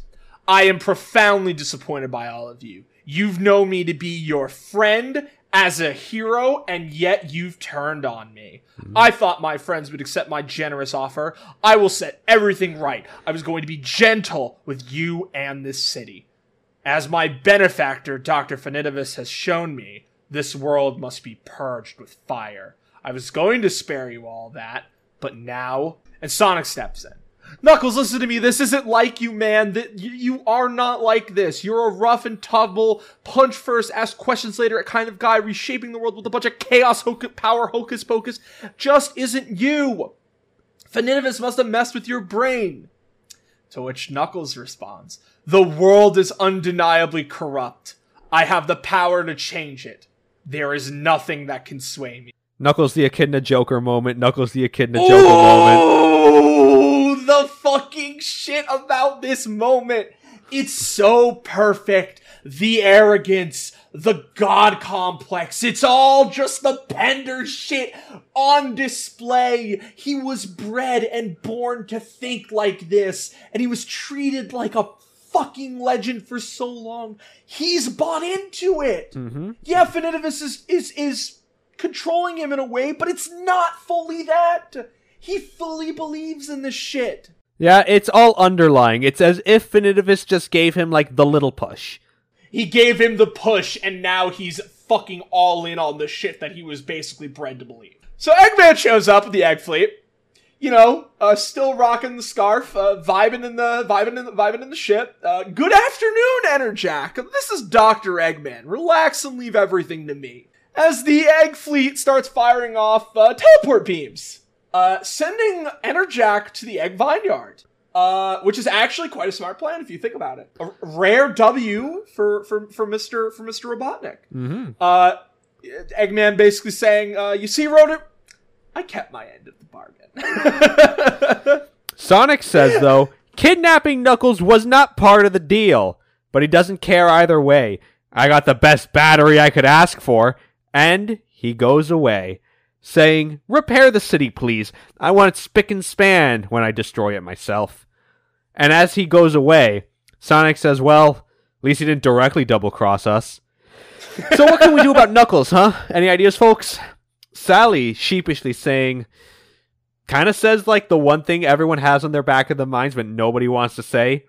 I am profoundly disappointed by all of you. You've known me to be your friend, as a hero, and yet you've turned on me. Mm-hmm. I thought my friends would accept my generous offer. I will set everything right. I was going to be gentle with you and this city. As my benefactor, Dr. Finitevus, has shown me, this world must be purged with fire. I was going to spare you all that, but now. And Sonic steps in. Knuckles, listen to me. This isn't like you, man. That you, are not like this. You're a rough and tumble, punch first, ask questions later kind of guy, reshaping the world with a bunch of chaos hoc- power hocus pocus. Just isn't you. Finitevus must have messed with your brain. To which Knuckles responds, The world is undeniably corrupt. I have the power to change it. There is nothing that can sway me.
Knuckles the Echidna Joker moment. Knuckles the Echidna Joker moment.
Oh, the fucking shit about this moment. It's so perfect. The arrogance, the god complex. It's all just the Pender shit on display. He was bred and born to think like this, and he was treated like a fucking legend for so long. He's bought into it.
hmm
Yeah, Finitevus is, is is controlling him in a way, but it's not fully that. He fully believes in this shit.
Yeah, it's all underlying. It's as if Finitevus just gave him like the little push.
He gave him the push, and now he's fucking all in on the shit that he was basically bred to believe. So Eggman shows up with the Egg Fleet. You know, uh, still rocking the scarf, uh, vibing in the vibing in the vibing in the ship. Uh, good afternoon, Enerjak. This is Doctor Eggman. Relax and leave everything to me. As the Egg Fleet starts firing off uh, teleport beams, uh, sending Enerjak to the Egg Vineyard. Uh, which is actually quite a smart plan if you think about it. A rare W for for for Mister for Mister Robotnik.
Mm-hmm.
Uh, Eggman basically saying, uh, "You see, Rotor, I kept my end of the bargain." [LAUGHS]
Sonic says, though, kidnapping Knuckles was not part of the deal, but he doesn't care either way. I got the best battery I could ask for, and he goes away, saying, Repair the city, please. I want it spick and span when I destroy it myself. And as he goes away, Sonic says, Well, at least he didn't directly double cross us. so what can we do about Knuckles, huh? Any ideas, folks? Sally sheepishly saying, kind of says like the one thing everyone has on their back of the minds but nobody wants to say.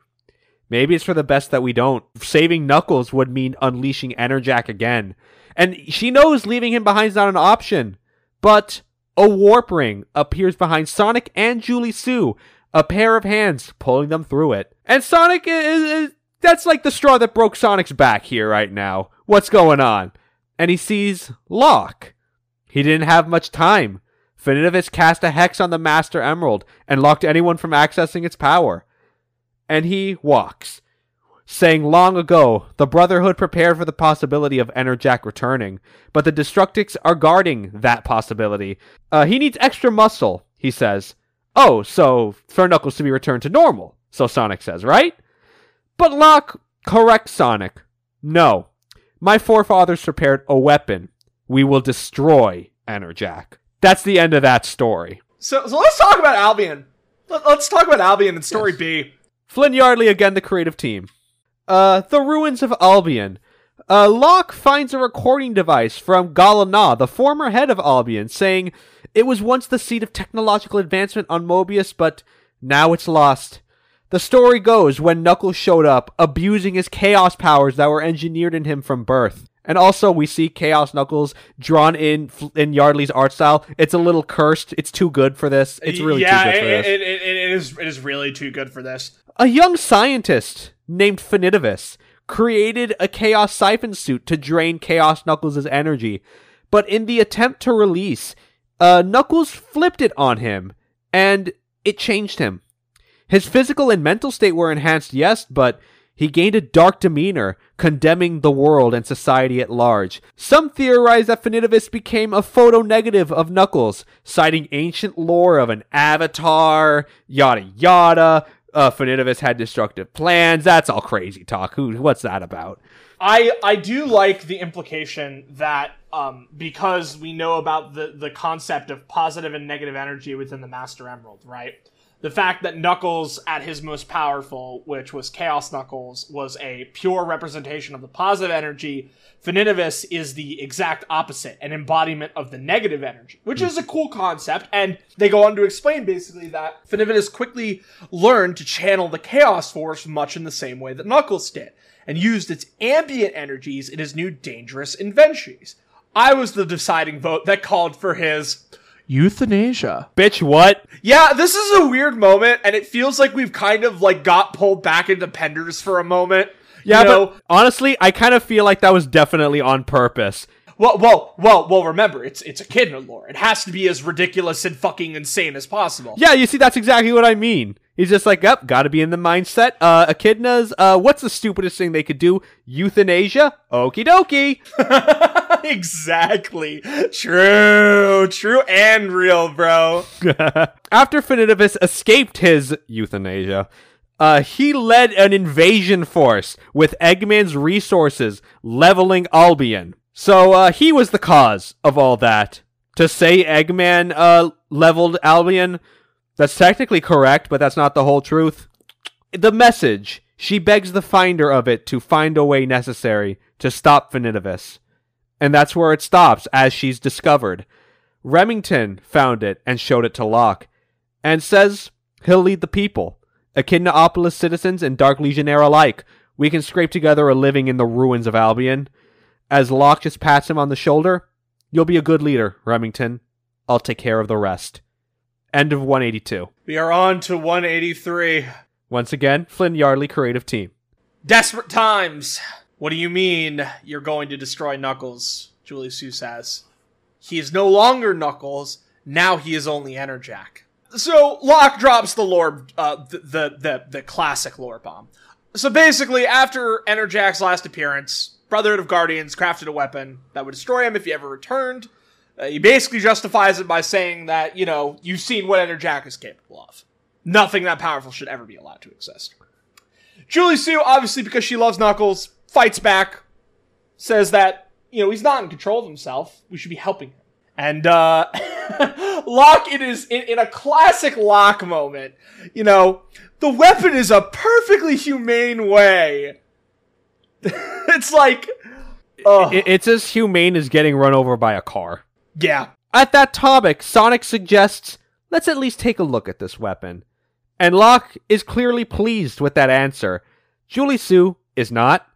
Maybe it's for the best that we don't. Saving Knuckles would mean unleashing Enerjak again. And she knows leaving him behind is not an option. But a warp ring appears behind Sonic and Julie-Su, a pair of hands pulling them through it. And Sonic is, is that's like the straw that broke Sonic's back here right now. What's going on? And he sees Locke. He didn't have much time. Finitevus cast a hex on the Master Emerald and locked anyone from accessing its power. And he walks, saying long ago the Brotherhood prepared for the possibility of Enerjak returning, but the Destructix are guarding that possibility. Uh, he needs extra muscle, he says. Oh, so for Knuckles to be returned to normal, so Sonic says, right? But Locke corrects Sonic. No, my forefathers prepared a weapon. We will destroy Enerjak. That's the end of that story.
so, so let's talk about Albion. Let, us talk about Albion and Story B.
Flynn Yardley again, the creative team. Uh, the ruins of Albion. Uh, Locke finds a recording device from Galana, the former head of Albion, saying it was once the seat of technological advancement on Mobius, but now it's lost. The story goes when Knuckles showed up, abusing his chaos powers that were engineered in him from birth. And also, we see Chaos Knuckles drawn in in Yardley's art style. It's a little cursed. It's too good for this. It's really
yeah,
too good for this.
it, it, it is it is really too good for this.
A young scientist named Finitevus created a Chaos Siphon suit to drain Chaos Knuckles' energy, but in the attempt to release, uh, Knuckles flipped it on him, and it changed him. His physical and mental state were enhanced, yes, but he gained a dark demeanor, condemning the world and society at large. Some theorize that Finitevus became a photo negative of Knuckles, citing ancient lore of an avatar, yada yada. Uh, Finidovus had destructive plans. That's all crazy talk. Who? What's that about?
I I do like the implication that um, because we know about the the concept of positive and negative energy within the Master Emerald, right? The fact that Knuckles, at his most powerful, which was Chaos Knuckles, was a pure representation of the positive energy. Finitevus is the exact opposite, an embodiment of the negative energy, which is a hmm. cool concept. And they go on to explain basically that Finitevus quickly learned to channel the Chaos Force much in the same way that Knuckles did and used its ambient energies in his new dangerous inventions. I was the deciding vote that called for his euthanasia.
Bitch, what?
Yeah, this is a weird moment, and it feels like we've kind of like got pulled back into Penders for a moment.
Yeah,
you know?
but honestly, I kind of feel like that was definitely on purpose.
well, well, well, well. Remember, it's it's Echidna lore. It has to be as ridiculous and fucking insane as possible.
Yeah, you see, that's exactly what I mean. He's just like, up, gotta be in the mindset. Uh, echidnas, uh, what's the stupidest thing they could do? Euthanasia? Okie dokie. [LAUGHS]
exactly. True, true, and real, bro. [LAUGHS]
After Finitevus escaped his euthanasia, uh, he led an invasion force with Eggman's resources leveling Albion. So, uh, he was the cause of all that. To say Eggman, uh, leveled Albion, that's technically correct, but that's not the whole truth. The message, she begs the finder of it to find a way necessary to stop Finitevus. And that's where it stops, as she's discovered. Remington found it and showed it to Locke, and says he'll lead the people. Echidnaopolis citizens and Dark Legionnaire alike, we can scrape together a living in the ruins of Albion. As Locke just pats him on the shoulder, you'll be a good leader, Remington. I'll take care of the rest. End of 182.
We are on to 183.
Once again, Flynn Yardley creative team.
Desperate times. What do you mean you're going to destroy Knuckles? Julie-Su says. He is no longer Knuckles. Now he is only Enerjak. So Locke drops the lore, uh, the, the the the classic lore bomb. So basically, after Enerjak's last appearance, Brotherhood of Guardians crafted a weapon that would destroy him if he ever returned. Uh, he basically justifies it by saying that you know you've seen what Enerjak is capable of. Nothing that powerful should ever be allowed to exist. Julie-Su, obviously because she loves Knuckles, fights back, says that, you know, he's not in control of himself. We should be helping him. And, uh, [LAUGHS] Locke, it is in, in a classic Locke moment. You know, the weapon is a perfectly humane way. [LAUGHS] it's like, oh,
I- It's as humane as getting run over by a car.
yeah.
At that topic, Sonic suggests, let's at least take a look at this weapon. And Locke is clearly pleased with that answer. Julie-Su is not,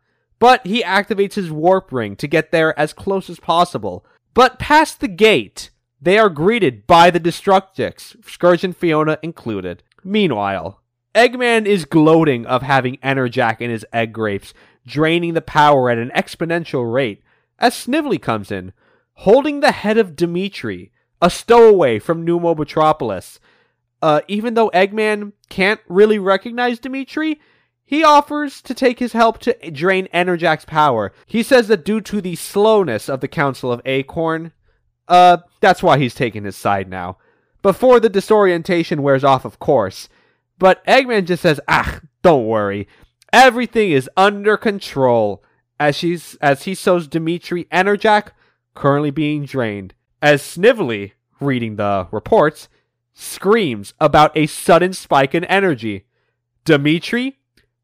but he activates his warp ring to get there as close as possible. But past the gate, they are greeted by the Destructix, Scourge and Fiona included. Meanwhile, Eggman is gloating of having Enerjak in his egg grapes, draining the power at an exponential rate, as Snively comes in, holding the head of Dimitri, a stowaway from New Mobotropolis. Uh, even though Eggman can't really recognize Dimitri, he offers to take his help to drain Enerjak's power. He says that due to the slowness of the Council of Acorn, uh, that's why he's taking his side now. Before the disorientation wears off, of course. But Eggman just says, ah, don't worry. Everything is under control. As she's as he shows Dimitri Enerjak currently being drained. As Snively, reading the reports, screams about a sudden spike in energy. Dimitri,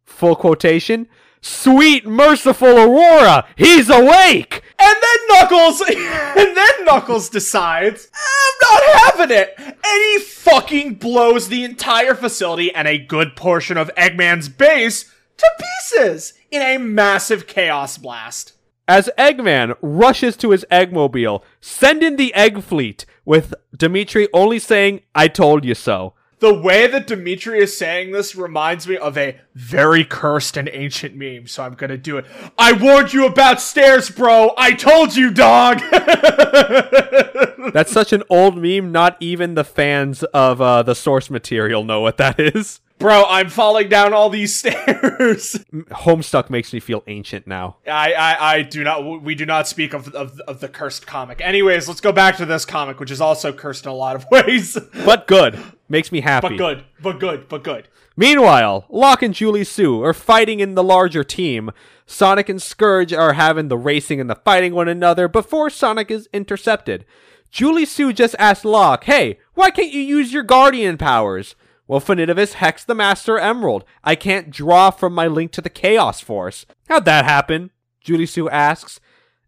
full quotation, sweet merciful Aurora, he's awake!
And then Knuckles, [LAUGHS] and then Knuckles decides, I'm not having it! And he fucking blows the entire facility and a good portion of Eggman's base to pieces in a massive chaos blast.
As Eggman rushes to his Eggmobile, send in the Egg Fleet, with Dimitri only saying, I told you so.
The way that Dimitri is saying this reminds me of a very cursed and ancient meme, so I'm gonna do it. I warned you about stairs, bro! I told you, dog! [LAUGHS]
That's such an old meme, not even the fans of uh, the source material know what that is.
Bro, I'm falling down all these [LAUGHS] stairs.
Homestuck makes me feel ancient now.
I, I, I do not. We do not speak of, of of the cursed comic. Anyways, let's go back to this comic, which is also cursed in a lot of [LAUGHS] ways.
But good. Makes me happy.
but good, but good, but good.
Meanwhile, Locke and Julie-Su are fighting in the larger team. Sonic and Scourge are having the racing and the fighting one another before Sonic is intercepted. Julie-Su just asks Locke, hey, why can't you use your Guardian powers? Well, Finitevus hexed the Master Emerald. I can't draw from my link to the Chaos Force. How'd that happen? Julie-Su asks.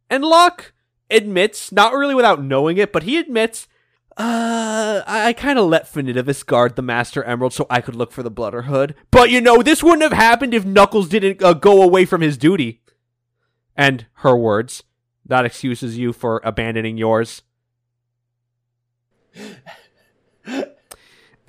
And Locke admits, not really without knowing it, but he admits, uh, I, kind of let Finitevus guard the Master Emerald so I could look for the Blooderhood. But you know, this wouldn't have happened if Knuckles didn't uh, go away from his duty. And her words, that excuses you for abandoning yours.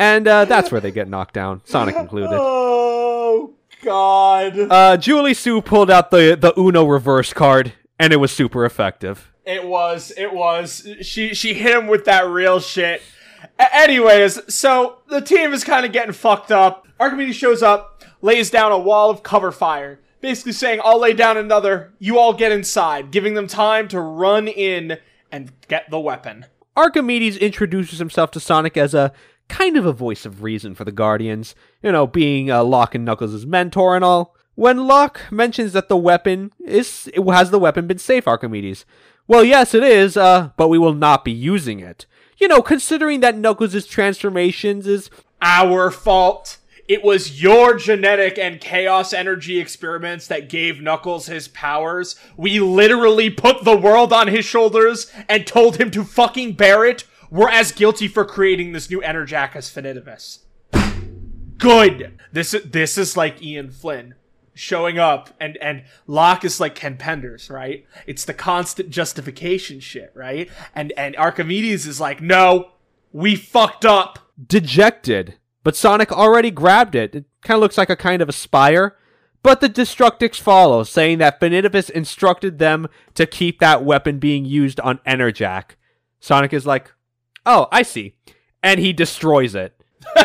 And uh, that's where they get knocked down, Sonic [LAUGHS] included.
Oh God!
Uh, Julie-Su pulled out the, the Uno reverse card, and it was super effective.
It was. It was. She she hit him with that real shit. A- anyways, so the team is kind of getting fucked up. Archimedes shows up, lays down a wall of cover fire, basically saying, "I'll lay down another. You all get inside," giving them time to run in and get the weapon.
Archimedes introduces himself to Sonic as a kind of a voice of reason for the Guardians, you know, being uh, Locke and Knuckles' mentor and all. When Locke mentions that the weapon is, has the weapon been safe, Archimedes? Well, yes, it is, uh, but we will not be using it. You know, considering that Knuckles' transformations is
Our fault. It was your genetic and chaos energy experiments that gave Knuckles his powers. We literally put the world on his shoulders and told him to fucking bear it. We're as guilty for creating this new Enerjak as Finitevus. Good. This this is like Ian Flynn showing up and and Locke is like Ken Penders, right? It's the constant justification shit, right? And and Archimedes is like, "No, we fucked up."
dejected, but Sonic already grabbed it. It kind of looks like a kind of a spire. But the Destructix follow, saying that Finitevus instructed them to keep that weapon being used on Enerjak. Sonic is like, oh, I see. And he destroys it. [LAUGHS]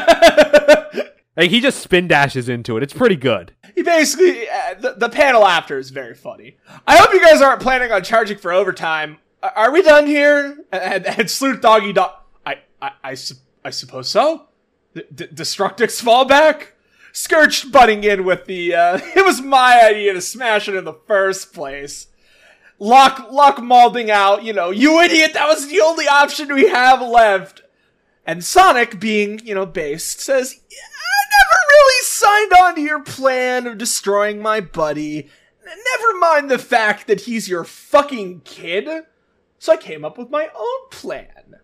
like, he just spin dashes into it. It's pretty good.
He basically uh, the, the panel after is very funny. I hope you guys aren't planning on charging for overtime. Are, are we done here? And, and Sleuth Doggy Dog. I I I, su- I suppose so. D- Destructix fallback. Scourge butting in with the. Uh, [LAUGHS] it was my idea to smash it in the first place. Locke Locke maulding out. You know, you idiot. That was the only option we have left. And Sonic, being, you know, based, says, I never really signed on to your plan of destroying my buddy. Never mind the fact that he's your fucking kid. So I came up with my own plan.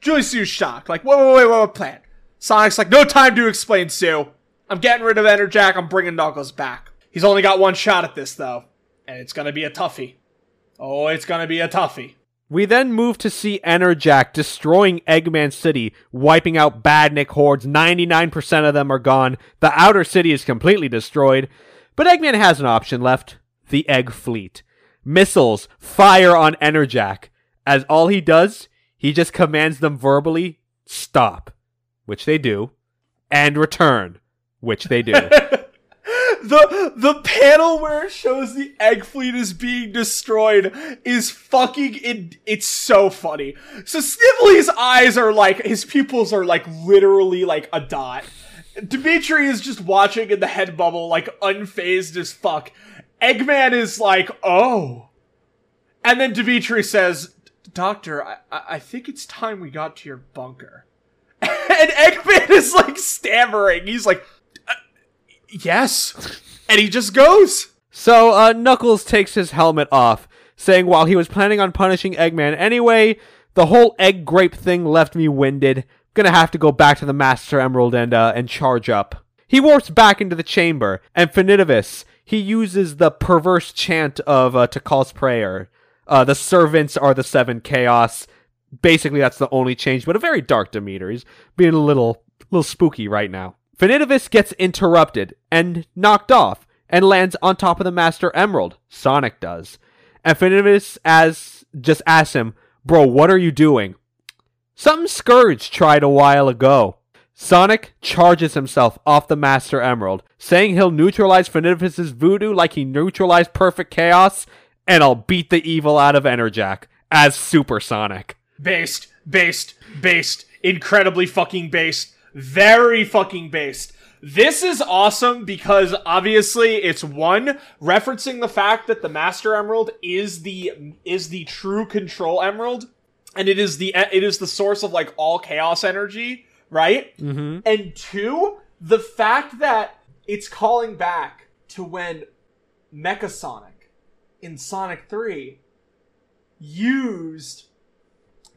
Julie-Su's shocked, like, wait, wait, wait, what plan? Sonic's like, no time to explain, Sue. I'm getting rid of Enerjak, I'm bringing Knuckles back. He's only got one shot at this, though. And it's gonna be a toughie. Oh, it's gonna be a toughie.
We then move to see Enerjak destroying Eggman City, wiping out Badnik hordes. 99% of them are gone. The outer city is completely destroyed. But Eggman has an option left the Egg Fleet. Missiles fire on Enerjak. As all he does, he just commands them verbally stop, which they do, and return, which they do. [LAUGHS]
the the panel where it shows the egg fleet is being destroyed is fucking it, it's so funny. So Snively's eyes are like his pupils are like literally like a dot. Dimitri is just watching in the head bubble like unfazed as fuck. Eggman is like, "Oh." And then Dimitri says, "Doctor, I I I think it's time we got to your bunker." [LAUGHS] and Eggman is like stammering. He's like, Yes. And he just goes.
So, uh, Knuckles takes his helmet off, saying while he was planning on punishing Eggman anyway, the whole egg grape thing left me winded. Gonna have to go back to the Master Emerald and, uh, and charge up. He warps back into the chamber, and Finitevus, he uses the perverse chant of, uh, Tikal's prayer. Uh, the servants are the seven chaos. Basically, that's the only change, but a very dark Demeter. He's being a little, little spooky right now. Finitevus gets interrupted and knocked off and lands on top of the Master Emerald. Sonic does. And Finitevus as just asks him, Bro, what are you doing? Something Scourge tried a while ago. Sonic charges himself off the Master Emerald, saying he'll neutralize Finitevus' voodoo like he neutralized Perfect Chaos, and I'll beat the evil out of Enerjak as Super Sonic.
Based, based, based. Incredibly fucking based. Very fucking based. This is awesome because obviously it's one referencing the fact that the Master Emerald is the is the true control emerald and it is the it is the source of like all chaos energy, right?
Mm-hmm.
And two, the fact that it's calling back to when Mecha Sonic in Sonic 3 used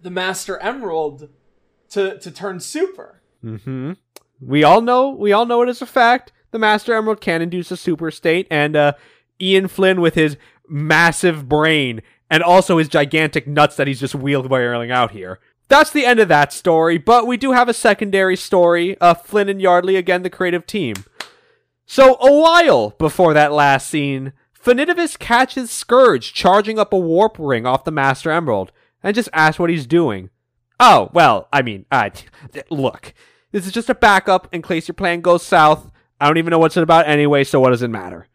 the Master Emerald to to turn super.
Mm-hmm. We all know we all know it is a fact. The Master Emerald can induce a super state, and uh, Ian Flynn with his massive brain and also his gigantic nuts that he's just wheelbarrowing out here. That's the end of that story, but we do have a secondary story. Uh, Flynn and Yardley again, the creative team. So a while before that last scene, Finitevus catches Scourge charging up a warp ring off the Master Emerald and just asks what he's doing. Oh, well, I mean, uh, look, this is just a backup in case your plan goes south. I don't even know what's it about anyway, so what does it matter?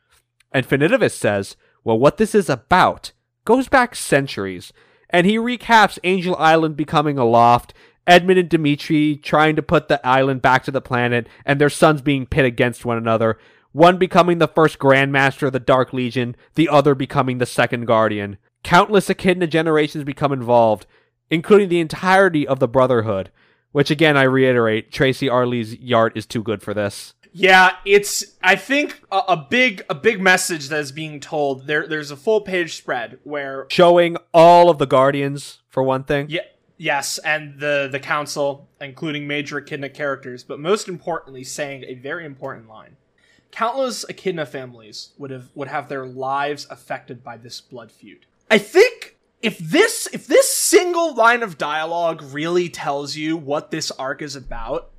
And Finitevus says, well, what this is about goes back centuries, and he recaps Angel Island becoming a loft, Edmund and Dimitri trying to put the island back to the planet, and their sons being pit against one another, one becoming the first Grandmaster of the Dark Legion, the other becoming the second Guardian. Countless Echidna generations become involved, including the entirety of the Brotherhood, which again I reiterate, Tracy Yardley's art is too good for this.
Yeah, it's I think a, a big a big message that is being told. There there's a full page spread where
Showing all of the Guardians, for one thing.
yeah, yes, and the the council, including major Echidna characters, but most importantly, saying a very important line. Countless Echidna families would have would have their lives affected by this blood feud. I think if this if this single line of dialogue really tells you what this arc is about,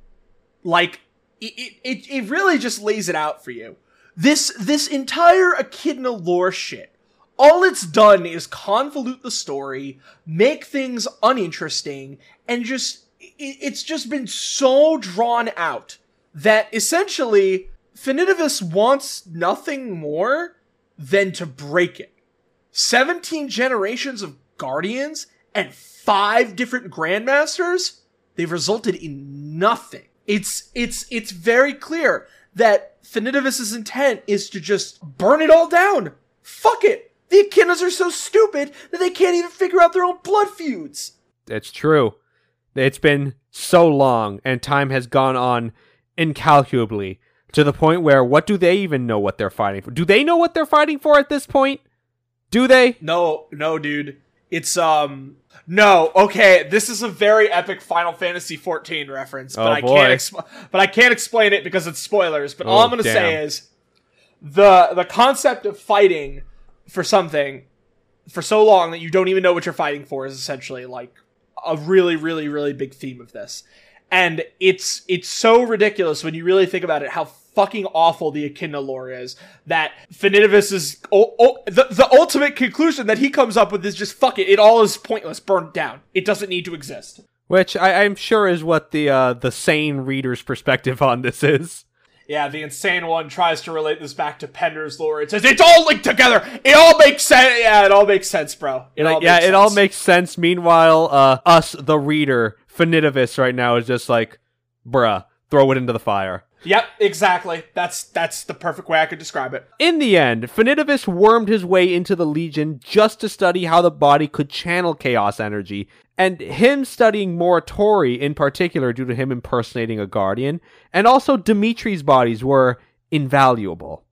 like it, it, it really just lays it out for you. This this entire Echidna lore shit, all it's done is convolute the story, make things uninteresting, and just it, it's just been so drawn out that essentially Finitevus wants nothing more than to break it. 17 generations of guardians and five different grandmasters, they've resulted in nothing. It's it's it's very clear that Finitevus' intent is to just burn it all down. Fuck it. The Echidnas are so stupid that they can't even figure out their own blood feuds.
It's true. It's been so long, and time has gone on incalculably to the point where what do they even know what they're fighting for? Do they know what they're fighting for at this point? Do they?
No, no, dude. It's um no. Okay, this is a very epic Final Fantasy 14 reference, but
Oh,
I can't exp- but I can't explain it because it's spoilers. But all
Oh,
I'm going to say is the the concept of fighting for something for so long that you don't even know what you're fighting for is essentially like a really really really big theme of this. And it's it's so ridiculous when you really think about it how fucking awful the Echidna lore is that Finitevus is oh, oh, the, the ultimate conclusion that he comes up with is just fuck it it all is pointless burn it down it doesn't need to exist
Which I, I'm sure is what the uh, the sane reader's perspective on this is.
yeah the insane one tries to relate this back to Pender's lore it says it's all linked together it all makes sense yeah it all makes sense bro it
Like,
all
yeah,
makes
it all
sense.
makes sense. Meanwhile, uh, us, the reader, Finitevus, right now is just like, bruh, throw it into the fire.
Yep exactly that's that's the perfect way I could describe it
In the end, Finitevus wormed his way into the Legion just to study how the body could channel chaos energy, and him studying Moratori in particular due to him impersonating a guardian, and also Dimitri's bodies were invaluable.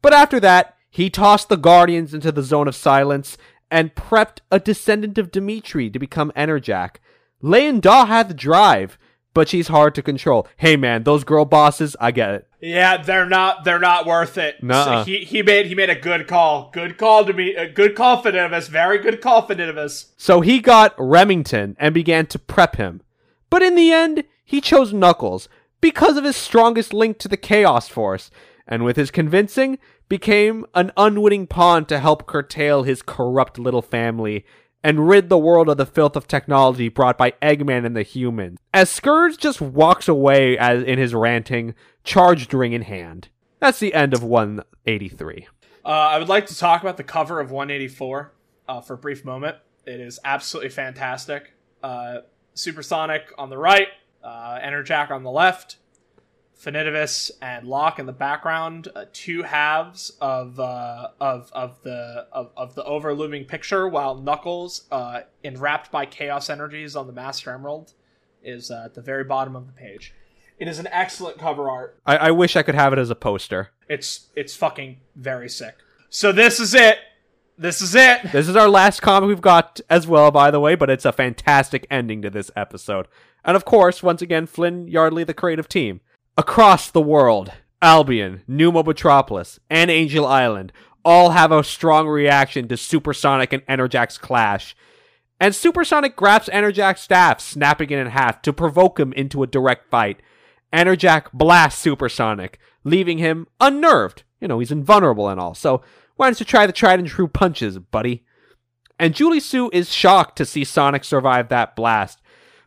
But after that, he tossed the guardians into the zone of silence and prepped a descendant of Dimitri to become Enerjak. Daw had the drive, but she's hard to control. Hey man, those girl bosses, I get it.
Yeah, they're not. They're not worth it.
Nuh-uh.
So he he made he made a good call. Good call to be a good call, Finitevus. Very good call, Finitevus.
So he got Remington and began to prep him. But in the end, he chose Knuckles because of his strongest link to the Chaos Force, and with his convincing, became an unwitting pawn to help curtail his corrupt little family and rid the world of the filth of technology brought by Eggman and the humans. As Scourge just walks away as in his ranting, charged ring in hand. That's the end of 183.
Uh, I would like to talk about the cover of 184 uh, for a brief moment. It is absolutely fantastic. Uh, Supersonic on the right, uh, Enerjak on the left, Finitevus and Locke in the background. Uh, two halves of uh, of of the of, of the overlooming picture, while Knuckles, uh, enwrapped by chaos energies on the Master Emerald, is uh, at the very bottom of the page. It is an excellent cover art.
I, I wish I could have it as a poster.
It's it's fucking very sick. So this is it. This is it. [LAUGHS]
This is our last comic we've got as well, by the way, but it's a fantastic ending to this episode. And of course, once again, Flynn Yardley, the creative team. Across the world, Albion, New Mobotropolis, and Angel Island all have a strong reaction to Supersonic and Enerjak's clash. And Supersonic grabs Enerjak's staff, snapping it in half to provoke him into a direct fight. Enerjak blasts Supersonic, leaving him unnerved. You know, he's invulnerable and all. So, why don't you try the tried and true punches, buddy? And Julie-Su is shocked to see Sonic survive that blast.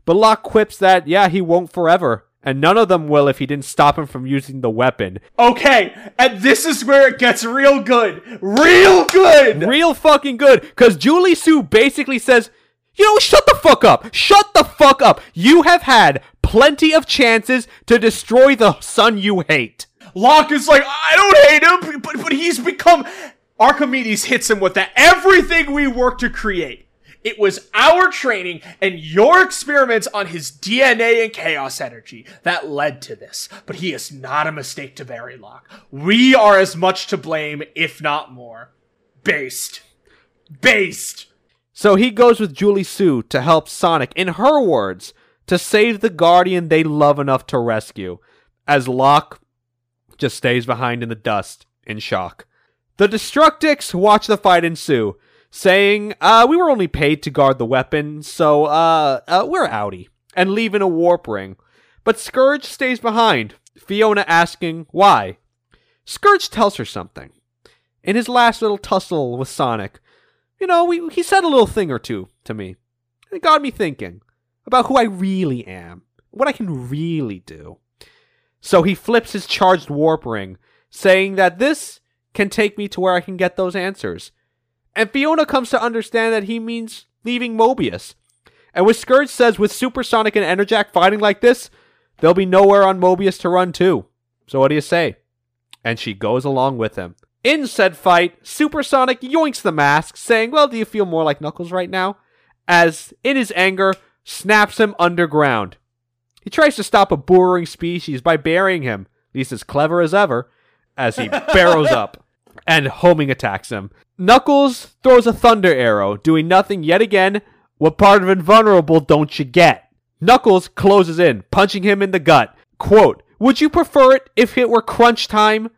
But Locke quips that, yeah, he won't forever, and none of them will if he didn't stop him from using the weapon.
Okay, and this is where it gets real good. Real good.
Real fucking good, because Julie-Su basically says, you know, shut the fuck up. Shut the fuck up. You have had plenty of chances to destroy the son you hate.
Locke is like, I don't hate him, but, but he's become. Archimedes hits him with that. Everything we work to create. It was our training and your experiments on his DNA and chaos energy that led to this. But he is not a mistake to bury Locke. We are as much to blame, if not more. Based. Based.
So he goes with Julie-Su to help Sonic, in her words, to save the Guardian they love enough to rescue, as Locke just stays behind in the dust, in shock. The Destructix watch the fight ensue, saying, uh, we were only paid to guard the weapon, so, uh, uh we're outie, and leaving a warp ring. But Scourge stays behind, Fiona asking why. Scourge tells her something. In his last little tussle with Sonic, you know, we, he said a little thing or two to me. It got me thinking about who I really am, what I can really do. So he flips his charged warp ring, saying that this can take me to where I can get those answers. And Fiona comes to understand that he means leaving Mobius. And with Scourge says with Supersonic and Enerjak fighting like this, there'll be nowhere on Mobius to run to. So what do you say? And she goes along with him. In said fight, Supersonic yoinks the mask, saying, Well, do you feel more like Knuckles right now? As, in his anger, snaps him underground. He tries to stop a burrowing species by burying him, at least as clever as ever, as he barrows up [LAUGHS] and homing attacks him. Knuckles throws a thunder arrow, doing nothing yet again. What part of invulnerable don't you get? Knuckles closes in, punching him in the gut. Quote, Would you prefer it if it were crunch time?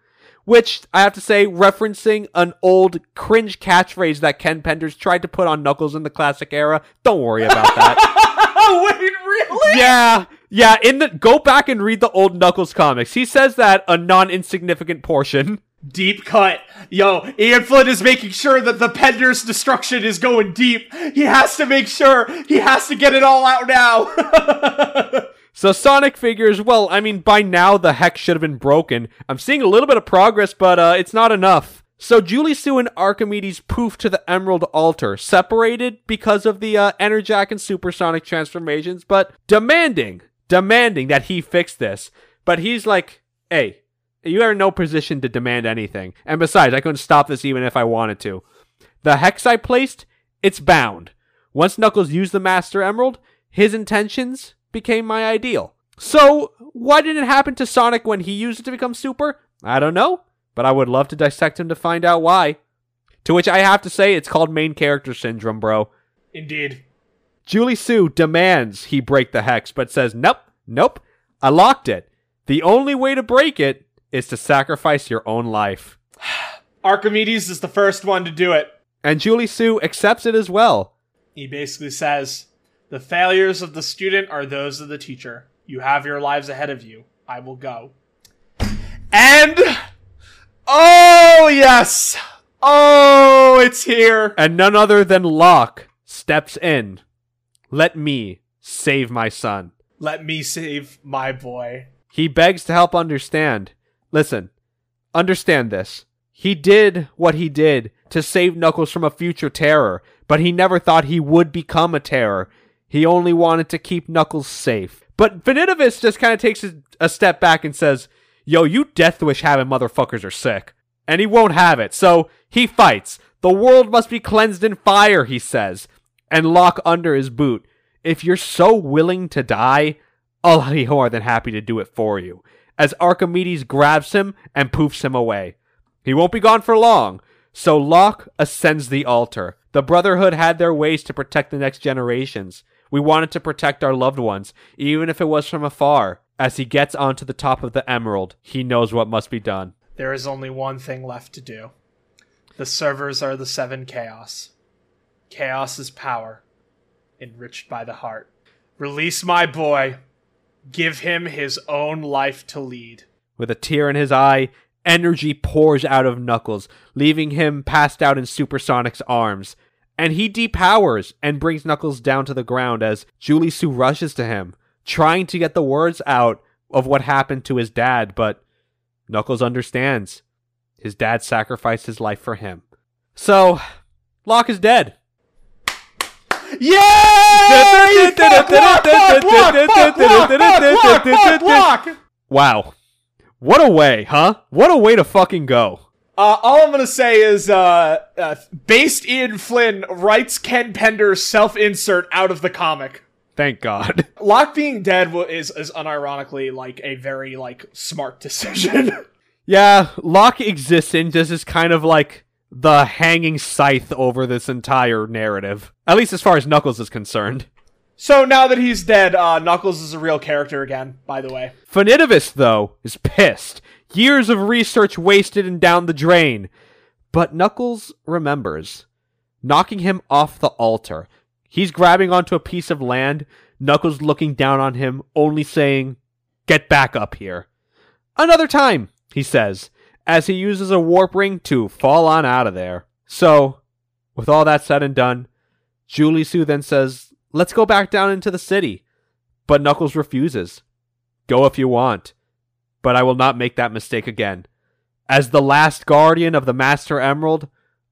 Which I have to say, referencing an old cringe catchphrase that Ken Penders tried to put on Knuckles in the classic era. Don't worry about that. [LAUGHS]
Wait, really?
yeah, yeah. In the go back and read the old Knuckles comics. He says that a non-insignificant portion.
Deep cut. Yo, Ian Flynn is making sure that the Penders' destruction is going deep. He has to make sure. He has to get it all out now. [LAUGHS]
So Sonic figures, well, I mean, by now the hex should have been broken. I'm seeing a little bit of progress, but uh, it's not enough. So Julie-Su and Archimedes poof to the Emerald Altar, separated because of the uh, Enerjak and Supersonic transformations, but demanding, demanding that he fix this. But he's like, hey, you are in no position to demand anything. And besides, I couldn't stop this even if I wanted to. The hex I placed, it's bound. Once Knuckles used the Master Emerald, his intentions became my ideal. So, why didn't it happen to Sonic when he used it to become super? I don't know, but I would love to dissect him to find out why. To which I have to say, it's called main character syndrome, bro.
Indeed.
Julie-Su demands he break the hex, but says, nope, nope, I locked it. The only way to break it is to sacrifice your own life. [SIGHS]
Archimedes is the first one to do it.
And Julie-Su accepts it as well.
He basically says, The failures of the student are those of the teacher. You have your lives ahead of you. I will go. And. Oh, yes! Oh, it's here!
And none other than Locke steps in. Let me save my son.
Let me save my boy.
He begs to help understand. Listen, understand this. He did what he did to save Knuckles from a future terror, but he never thought he would become a terror. He only wanted to keep Knuckles safe. But Finitevus just kind of takes a, a step back and says, Yo, you Death Wish having motherfuckers are sick. And he won't have it, so he fights. The world must be cleansed in fire, he says, and Locke under his boot. If you're so willing to die, I'll be more than happy to do it for you. As Archimedes grabs him and poofs him away. He won't be gone for long, so Locke ascends the altar. The Brotherhood had their ways to protect the next generations. We wanted to protect our loved ones, even if it was from afar. As he gets onto the top of the emerald, he knows what must be done.
There is only one thing left to do. The servers are the seven chaos. Chaos is power, enriched by the heart. Release my boy. Give him his own life to lead.
With a tear in his eye, energy pours out of Knuckles, leaving him passed out in Supersonic's arms. And he depowers and brings Knuckles down to the ground as Julie-Su rushes to him, trying to get the words out of what happened to his dad, but Knuckles understands. His dad sacrificed his life for him. So, Locke is dead.
Yay!
Wow. What a way, huh? What a way to fucking go.
Uh, all I'm gonna say is, uh, uh, based Ian Flynn writes Ken Penders' self-insert out of the comic.
Thank God. [LAUGHS]
Locke being dead is, is unironically, like, a very, like, smart decision. [LAUGHS]
Yeah, Locke existing just is kind of like the hanging scythe over this entire narrative. At least as far as Knuckles is concerned.
so now that he's dead, uh, Knuckles is a real character again, by the way.
Finitevus, though, is pissed. Years of research wasted and down the drain. But Knuckles remembers, knocking him off the altar. He's grabbing onto a piece of land, Knuckles looking down on him, only saying, Get back up here. Another time, he says, as he uses a warp ring to fall on out of there. So, with all that said and done, Julie-Su then says, Let's go back down into the city. But Knuckles refuses. Go if you want, but I will not make that mistake again. As the last guardian of the Master Emerald,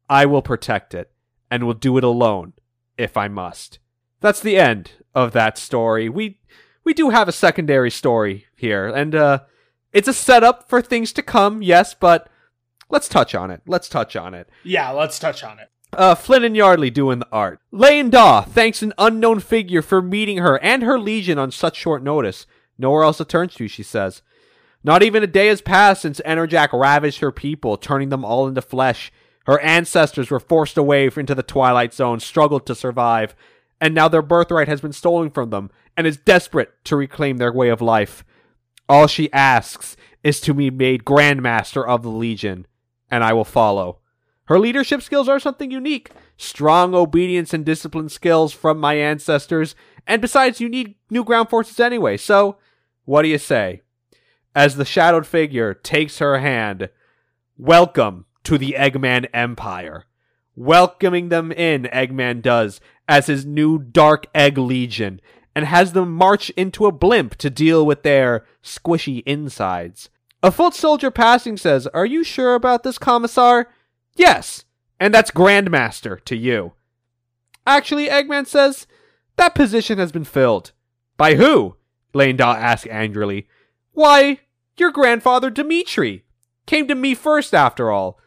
I will protect it, and will do it alone, if I must. That's the end of that story. We we do have a secondary story here, and uh it's a setup for things to come, yes, but let's touch on it. Let's touch on it.
Yeah, let's touch on it.
Uh, Flynn and Yardley doing the art. Lien-Da thanks an unknown figure for meeting her and her legion on such short notice. Nowhere else to turn to, she says. Not even a day has passed since Enerjak ravaged her people, turning them all into flesh. Her ancestors were forced away into the Twilight Zone, struggled to survive, and now their birthright has been stolen from them, and is desperate to reclaim their way of life. All she asks is to be made Grandmaster of the Legion, and I will follow. Her leadership skills are something unique. Strong obedience and discipline skills from my ancestors, and besides, you need new ground forces anyway, so what do you say? As the shadowed figure takes her hand, welcome to the Eggman Empire. Welcoming them in, Eggman does, as his new Dark Egg Legion, and has them march into a blimp to deal with their squishy insides. A foot soldier passing says, Are you sure about this, Commissar? Yes, and that's Grandmaster to you. Actually, Eggman says, That position has been filled. By who? Lien-Da asks angrily. Why, your grandfather Dimitri. Came to me first, after all.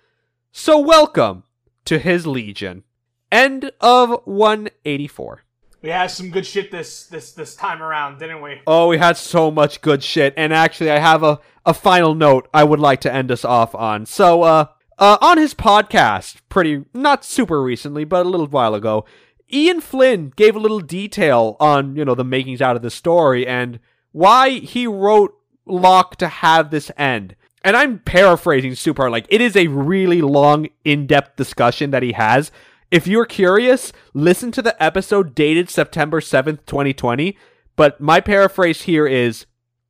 So welcome to his legion. End of 184.
We had some good shit this this this time around, didn't we?
Oh, we had so much good shit. And actually, I have a, a final note I would like to end us off on. So, uh, uh, on his podcast, pretty, not super recently, but a little while ago, Ian Flynn gave a little detail on, you know, the makings out of the story and why he wrote Locke to have this end. And I'm paraphrasing super. Like, it is a really long, in depth discussion that he has. If you're curious, listen to the episode dated September 7th, 2020. But my paraphrase here is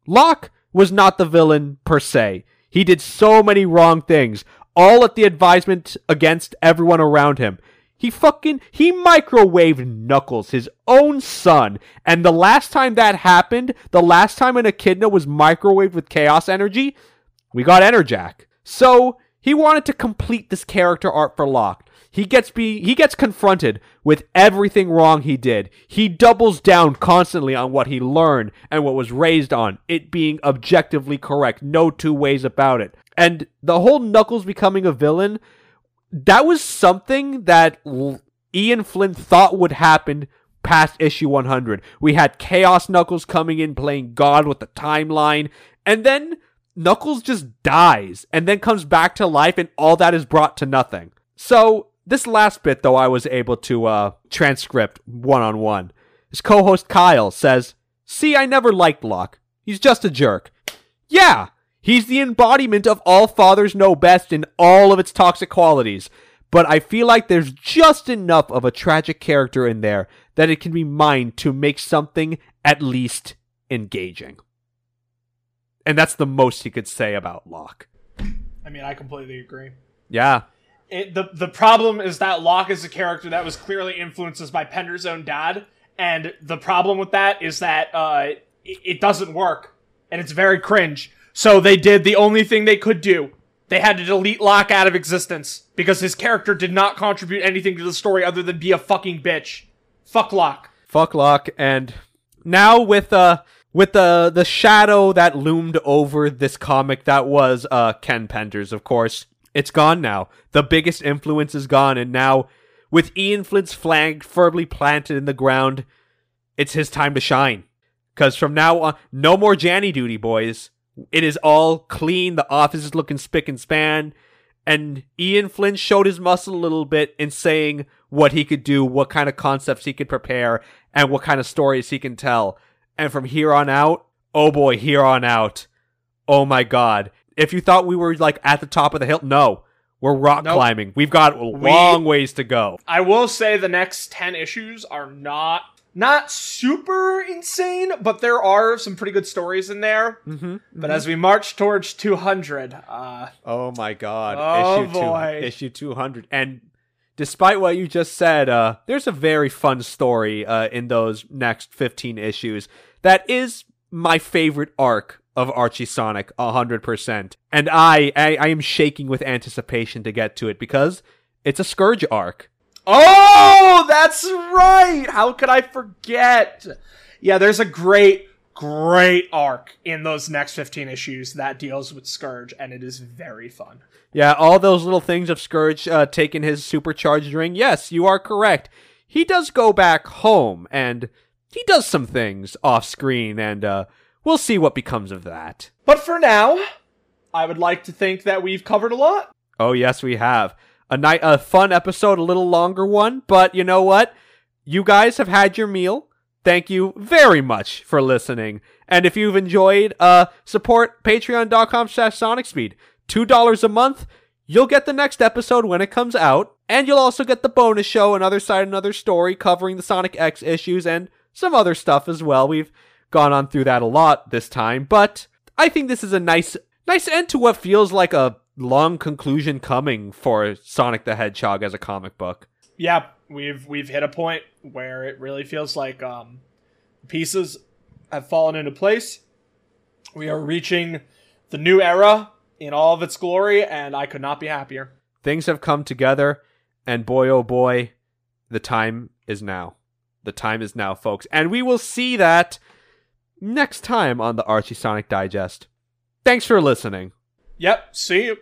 Locke was not the villain per se. He did so many wrong things, all at the advisement against everyone around him. He fucking he microwaved Knuckles, his own son. And the last time that happened, the last time an echidna was microwaved with chaos energy, we got Enerjak. So he wanted to complete this character art for Locke. He gets be he gets confronted with everything wrong he did. He doubles down constantly on what he learned and what was raised on, it being objectively correct, no two ways about it. And the whole Knuckles becoming a villain, that was something that Ian Flynn thought would happen past issue 100. We had Chaos Knuckles coming in playing God with the timeline, and then Knuckles just dies and then comes back to life, and all that is brought to nothing. So, this last bit, though, I was able to uh, transcript one on one. His co host Kyle says, See, I never liked Locke. He's just a jerk. Yeah, he's the embodiment of all fathers know best in all of its toxic qualities. But I feel like there's just enough of a tragic character in there that it can be mined to make something at least engaging. And that's the most he could say about Locke.
I mean, I completely agree.
Yeah.
It, the the problem is that Locke is a character that was clearly influenced by Penders' own dad, and the problem with that is that uh, it, it doesn't work, and it's very cringe. So they did the only thing they could do. They had to delete Locke out of existence because his character did not contribute anything to the story other than be a fucking bitch. Fuck Locke.
Fuck Locke. And now with uh with the the shadow that loomed over this comic that was uh Ken Penders, of course. It's gone now. The biggest influence is gone, and now with Ian Flynn's flag firmly planted in the ground, it's his time to shine. Cause from now on, no more Janny duty, boys. It is all clean. The office is looking spick and span. And Ian Flynn showed his muscle a little bit in saying what he could do, what kind of concepts he could prepare, and what kind of stories he can tell. And from here on out, oh boy, here on out, oh my god. If you thought we were like at the top of the hill, no. We're rock
Nope.
climbing. We've got a long ways to go.
I will say the next 10 issues are not not super insane, but there are some pretty good stories in there.
Mm-hmm.
But as we march towards 200, uh,
Oh my god.
Oh,
issue
boy.
Two, issue 200. And despite what you just said, uh, there's a very fun story uh, in those next 15 issues that is my favorite arc of Archie Sonic 100%. And I, I, I am shaking with anticipation to get to it because it's a Scourge arc.
Oh, that's right. How could I forget? Yeah, there's a great, great arc in those next 15 issues that deals with Scourge, and it is very fun.
Yeah, all those little things of Scourge uh, taking his supercharged ring. Yes, you are correct. He does go back home and he does some things off screen, and uh, we'll see what becomes of that.
But for now, I would like to think that we've covered a lot.
Oh, yes, we have. A night, a fun episode, a little longer one, but you know what? You guys have had your meal. Thank you very much for listening. And if you've enjoyed, uh, support patreon.com slash sonicspeed. $2 a month. You'll get the next episode when it comes out. And you'll also get the bonus show, Another Side, Another Story, covering the Sonic X issues and some other stuff as well. We've gone on through that a lot this time, but I think this is a nice, nice end to what feels like a long conclusion coming for Sonic the Hedgehog as a comic book.
Yeah, we've we've hit a point where it really feels like um, pieces have fallen into place. We are reaching the new era in all of its glory, and I could not be happier.
Things have come together, and boy, oh boy, the time is now. The time is now, folks. And we will see that next time on the Archie Sonic Digest. Thanks for listening.
Yep, see you.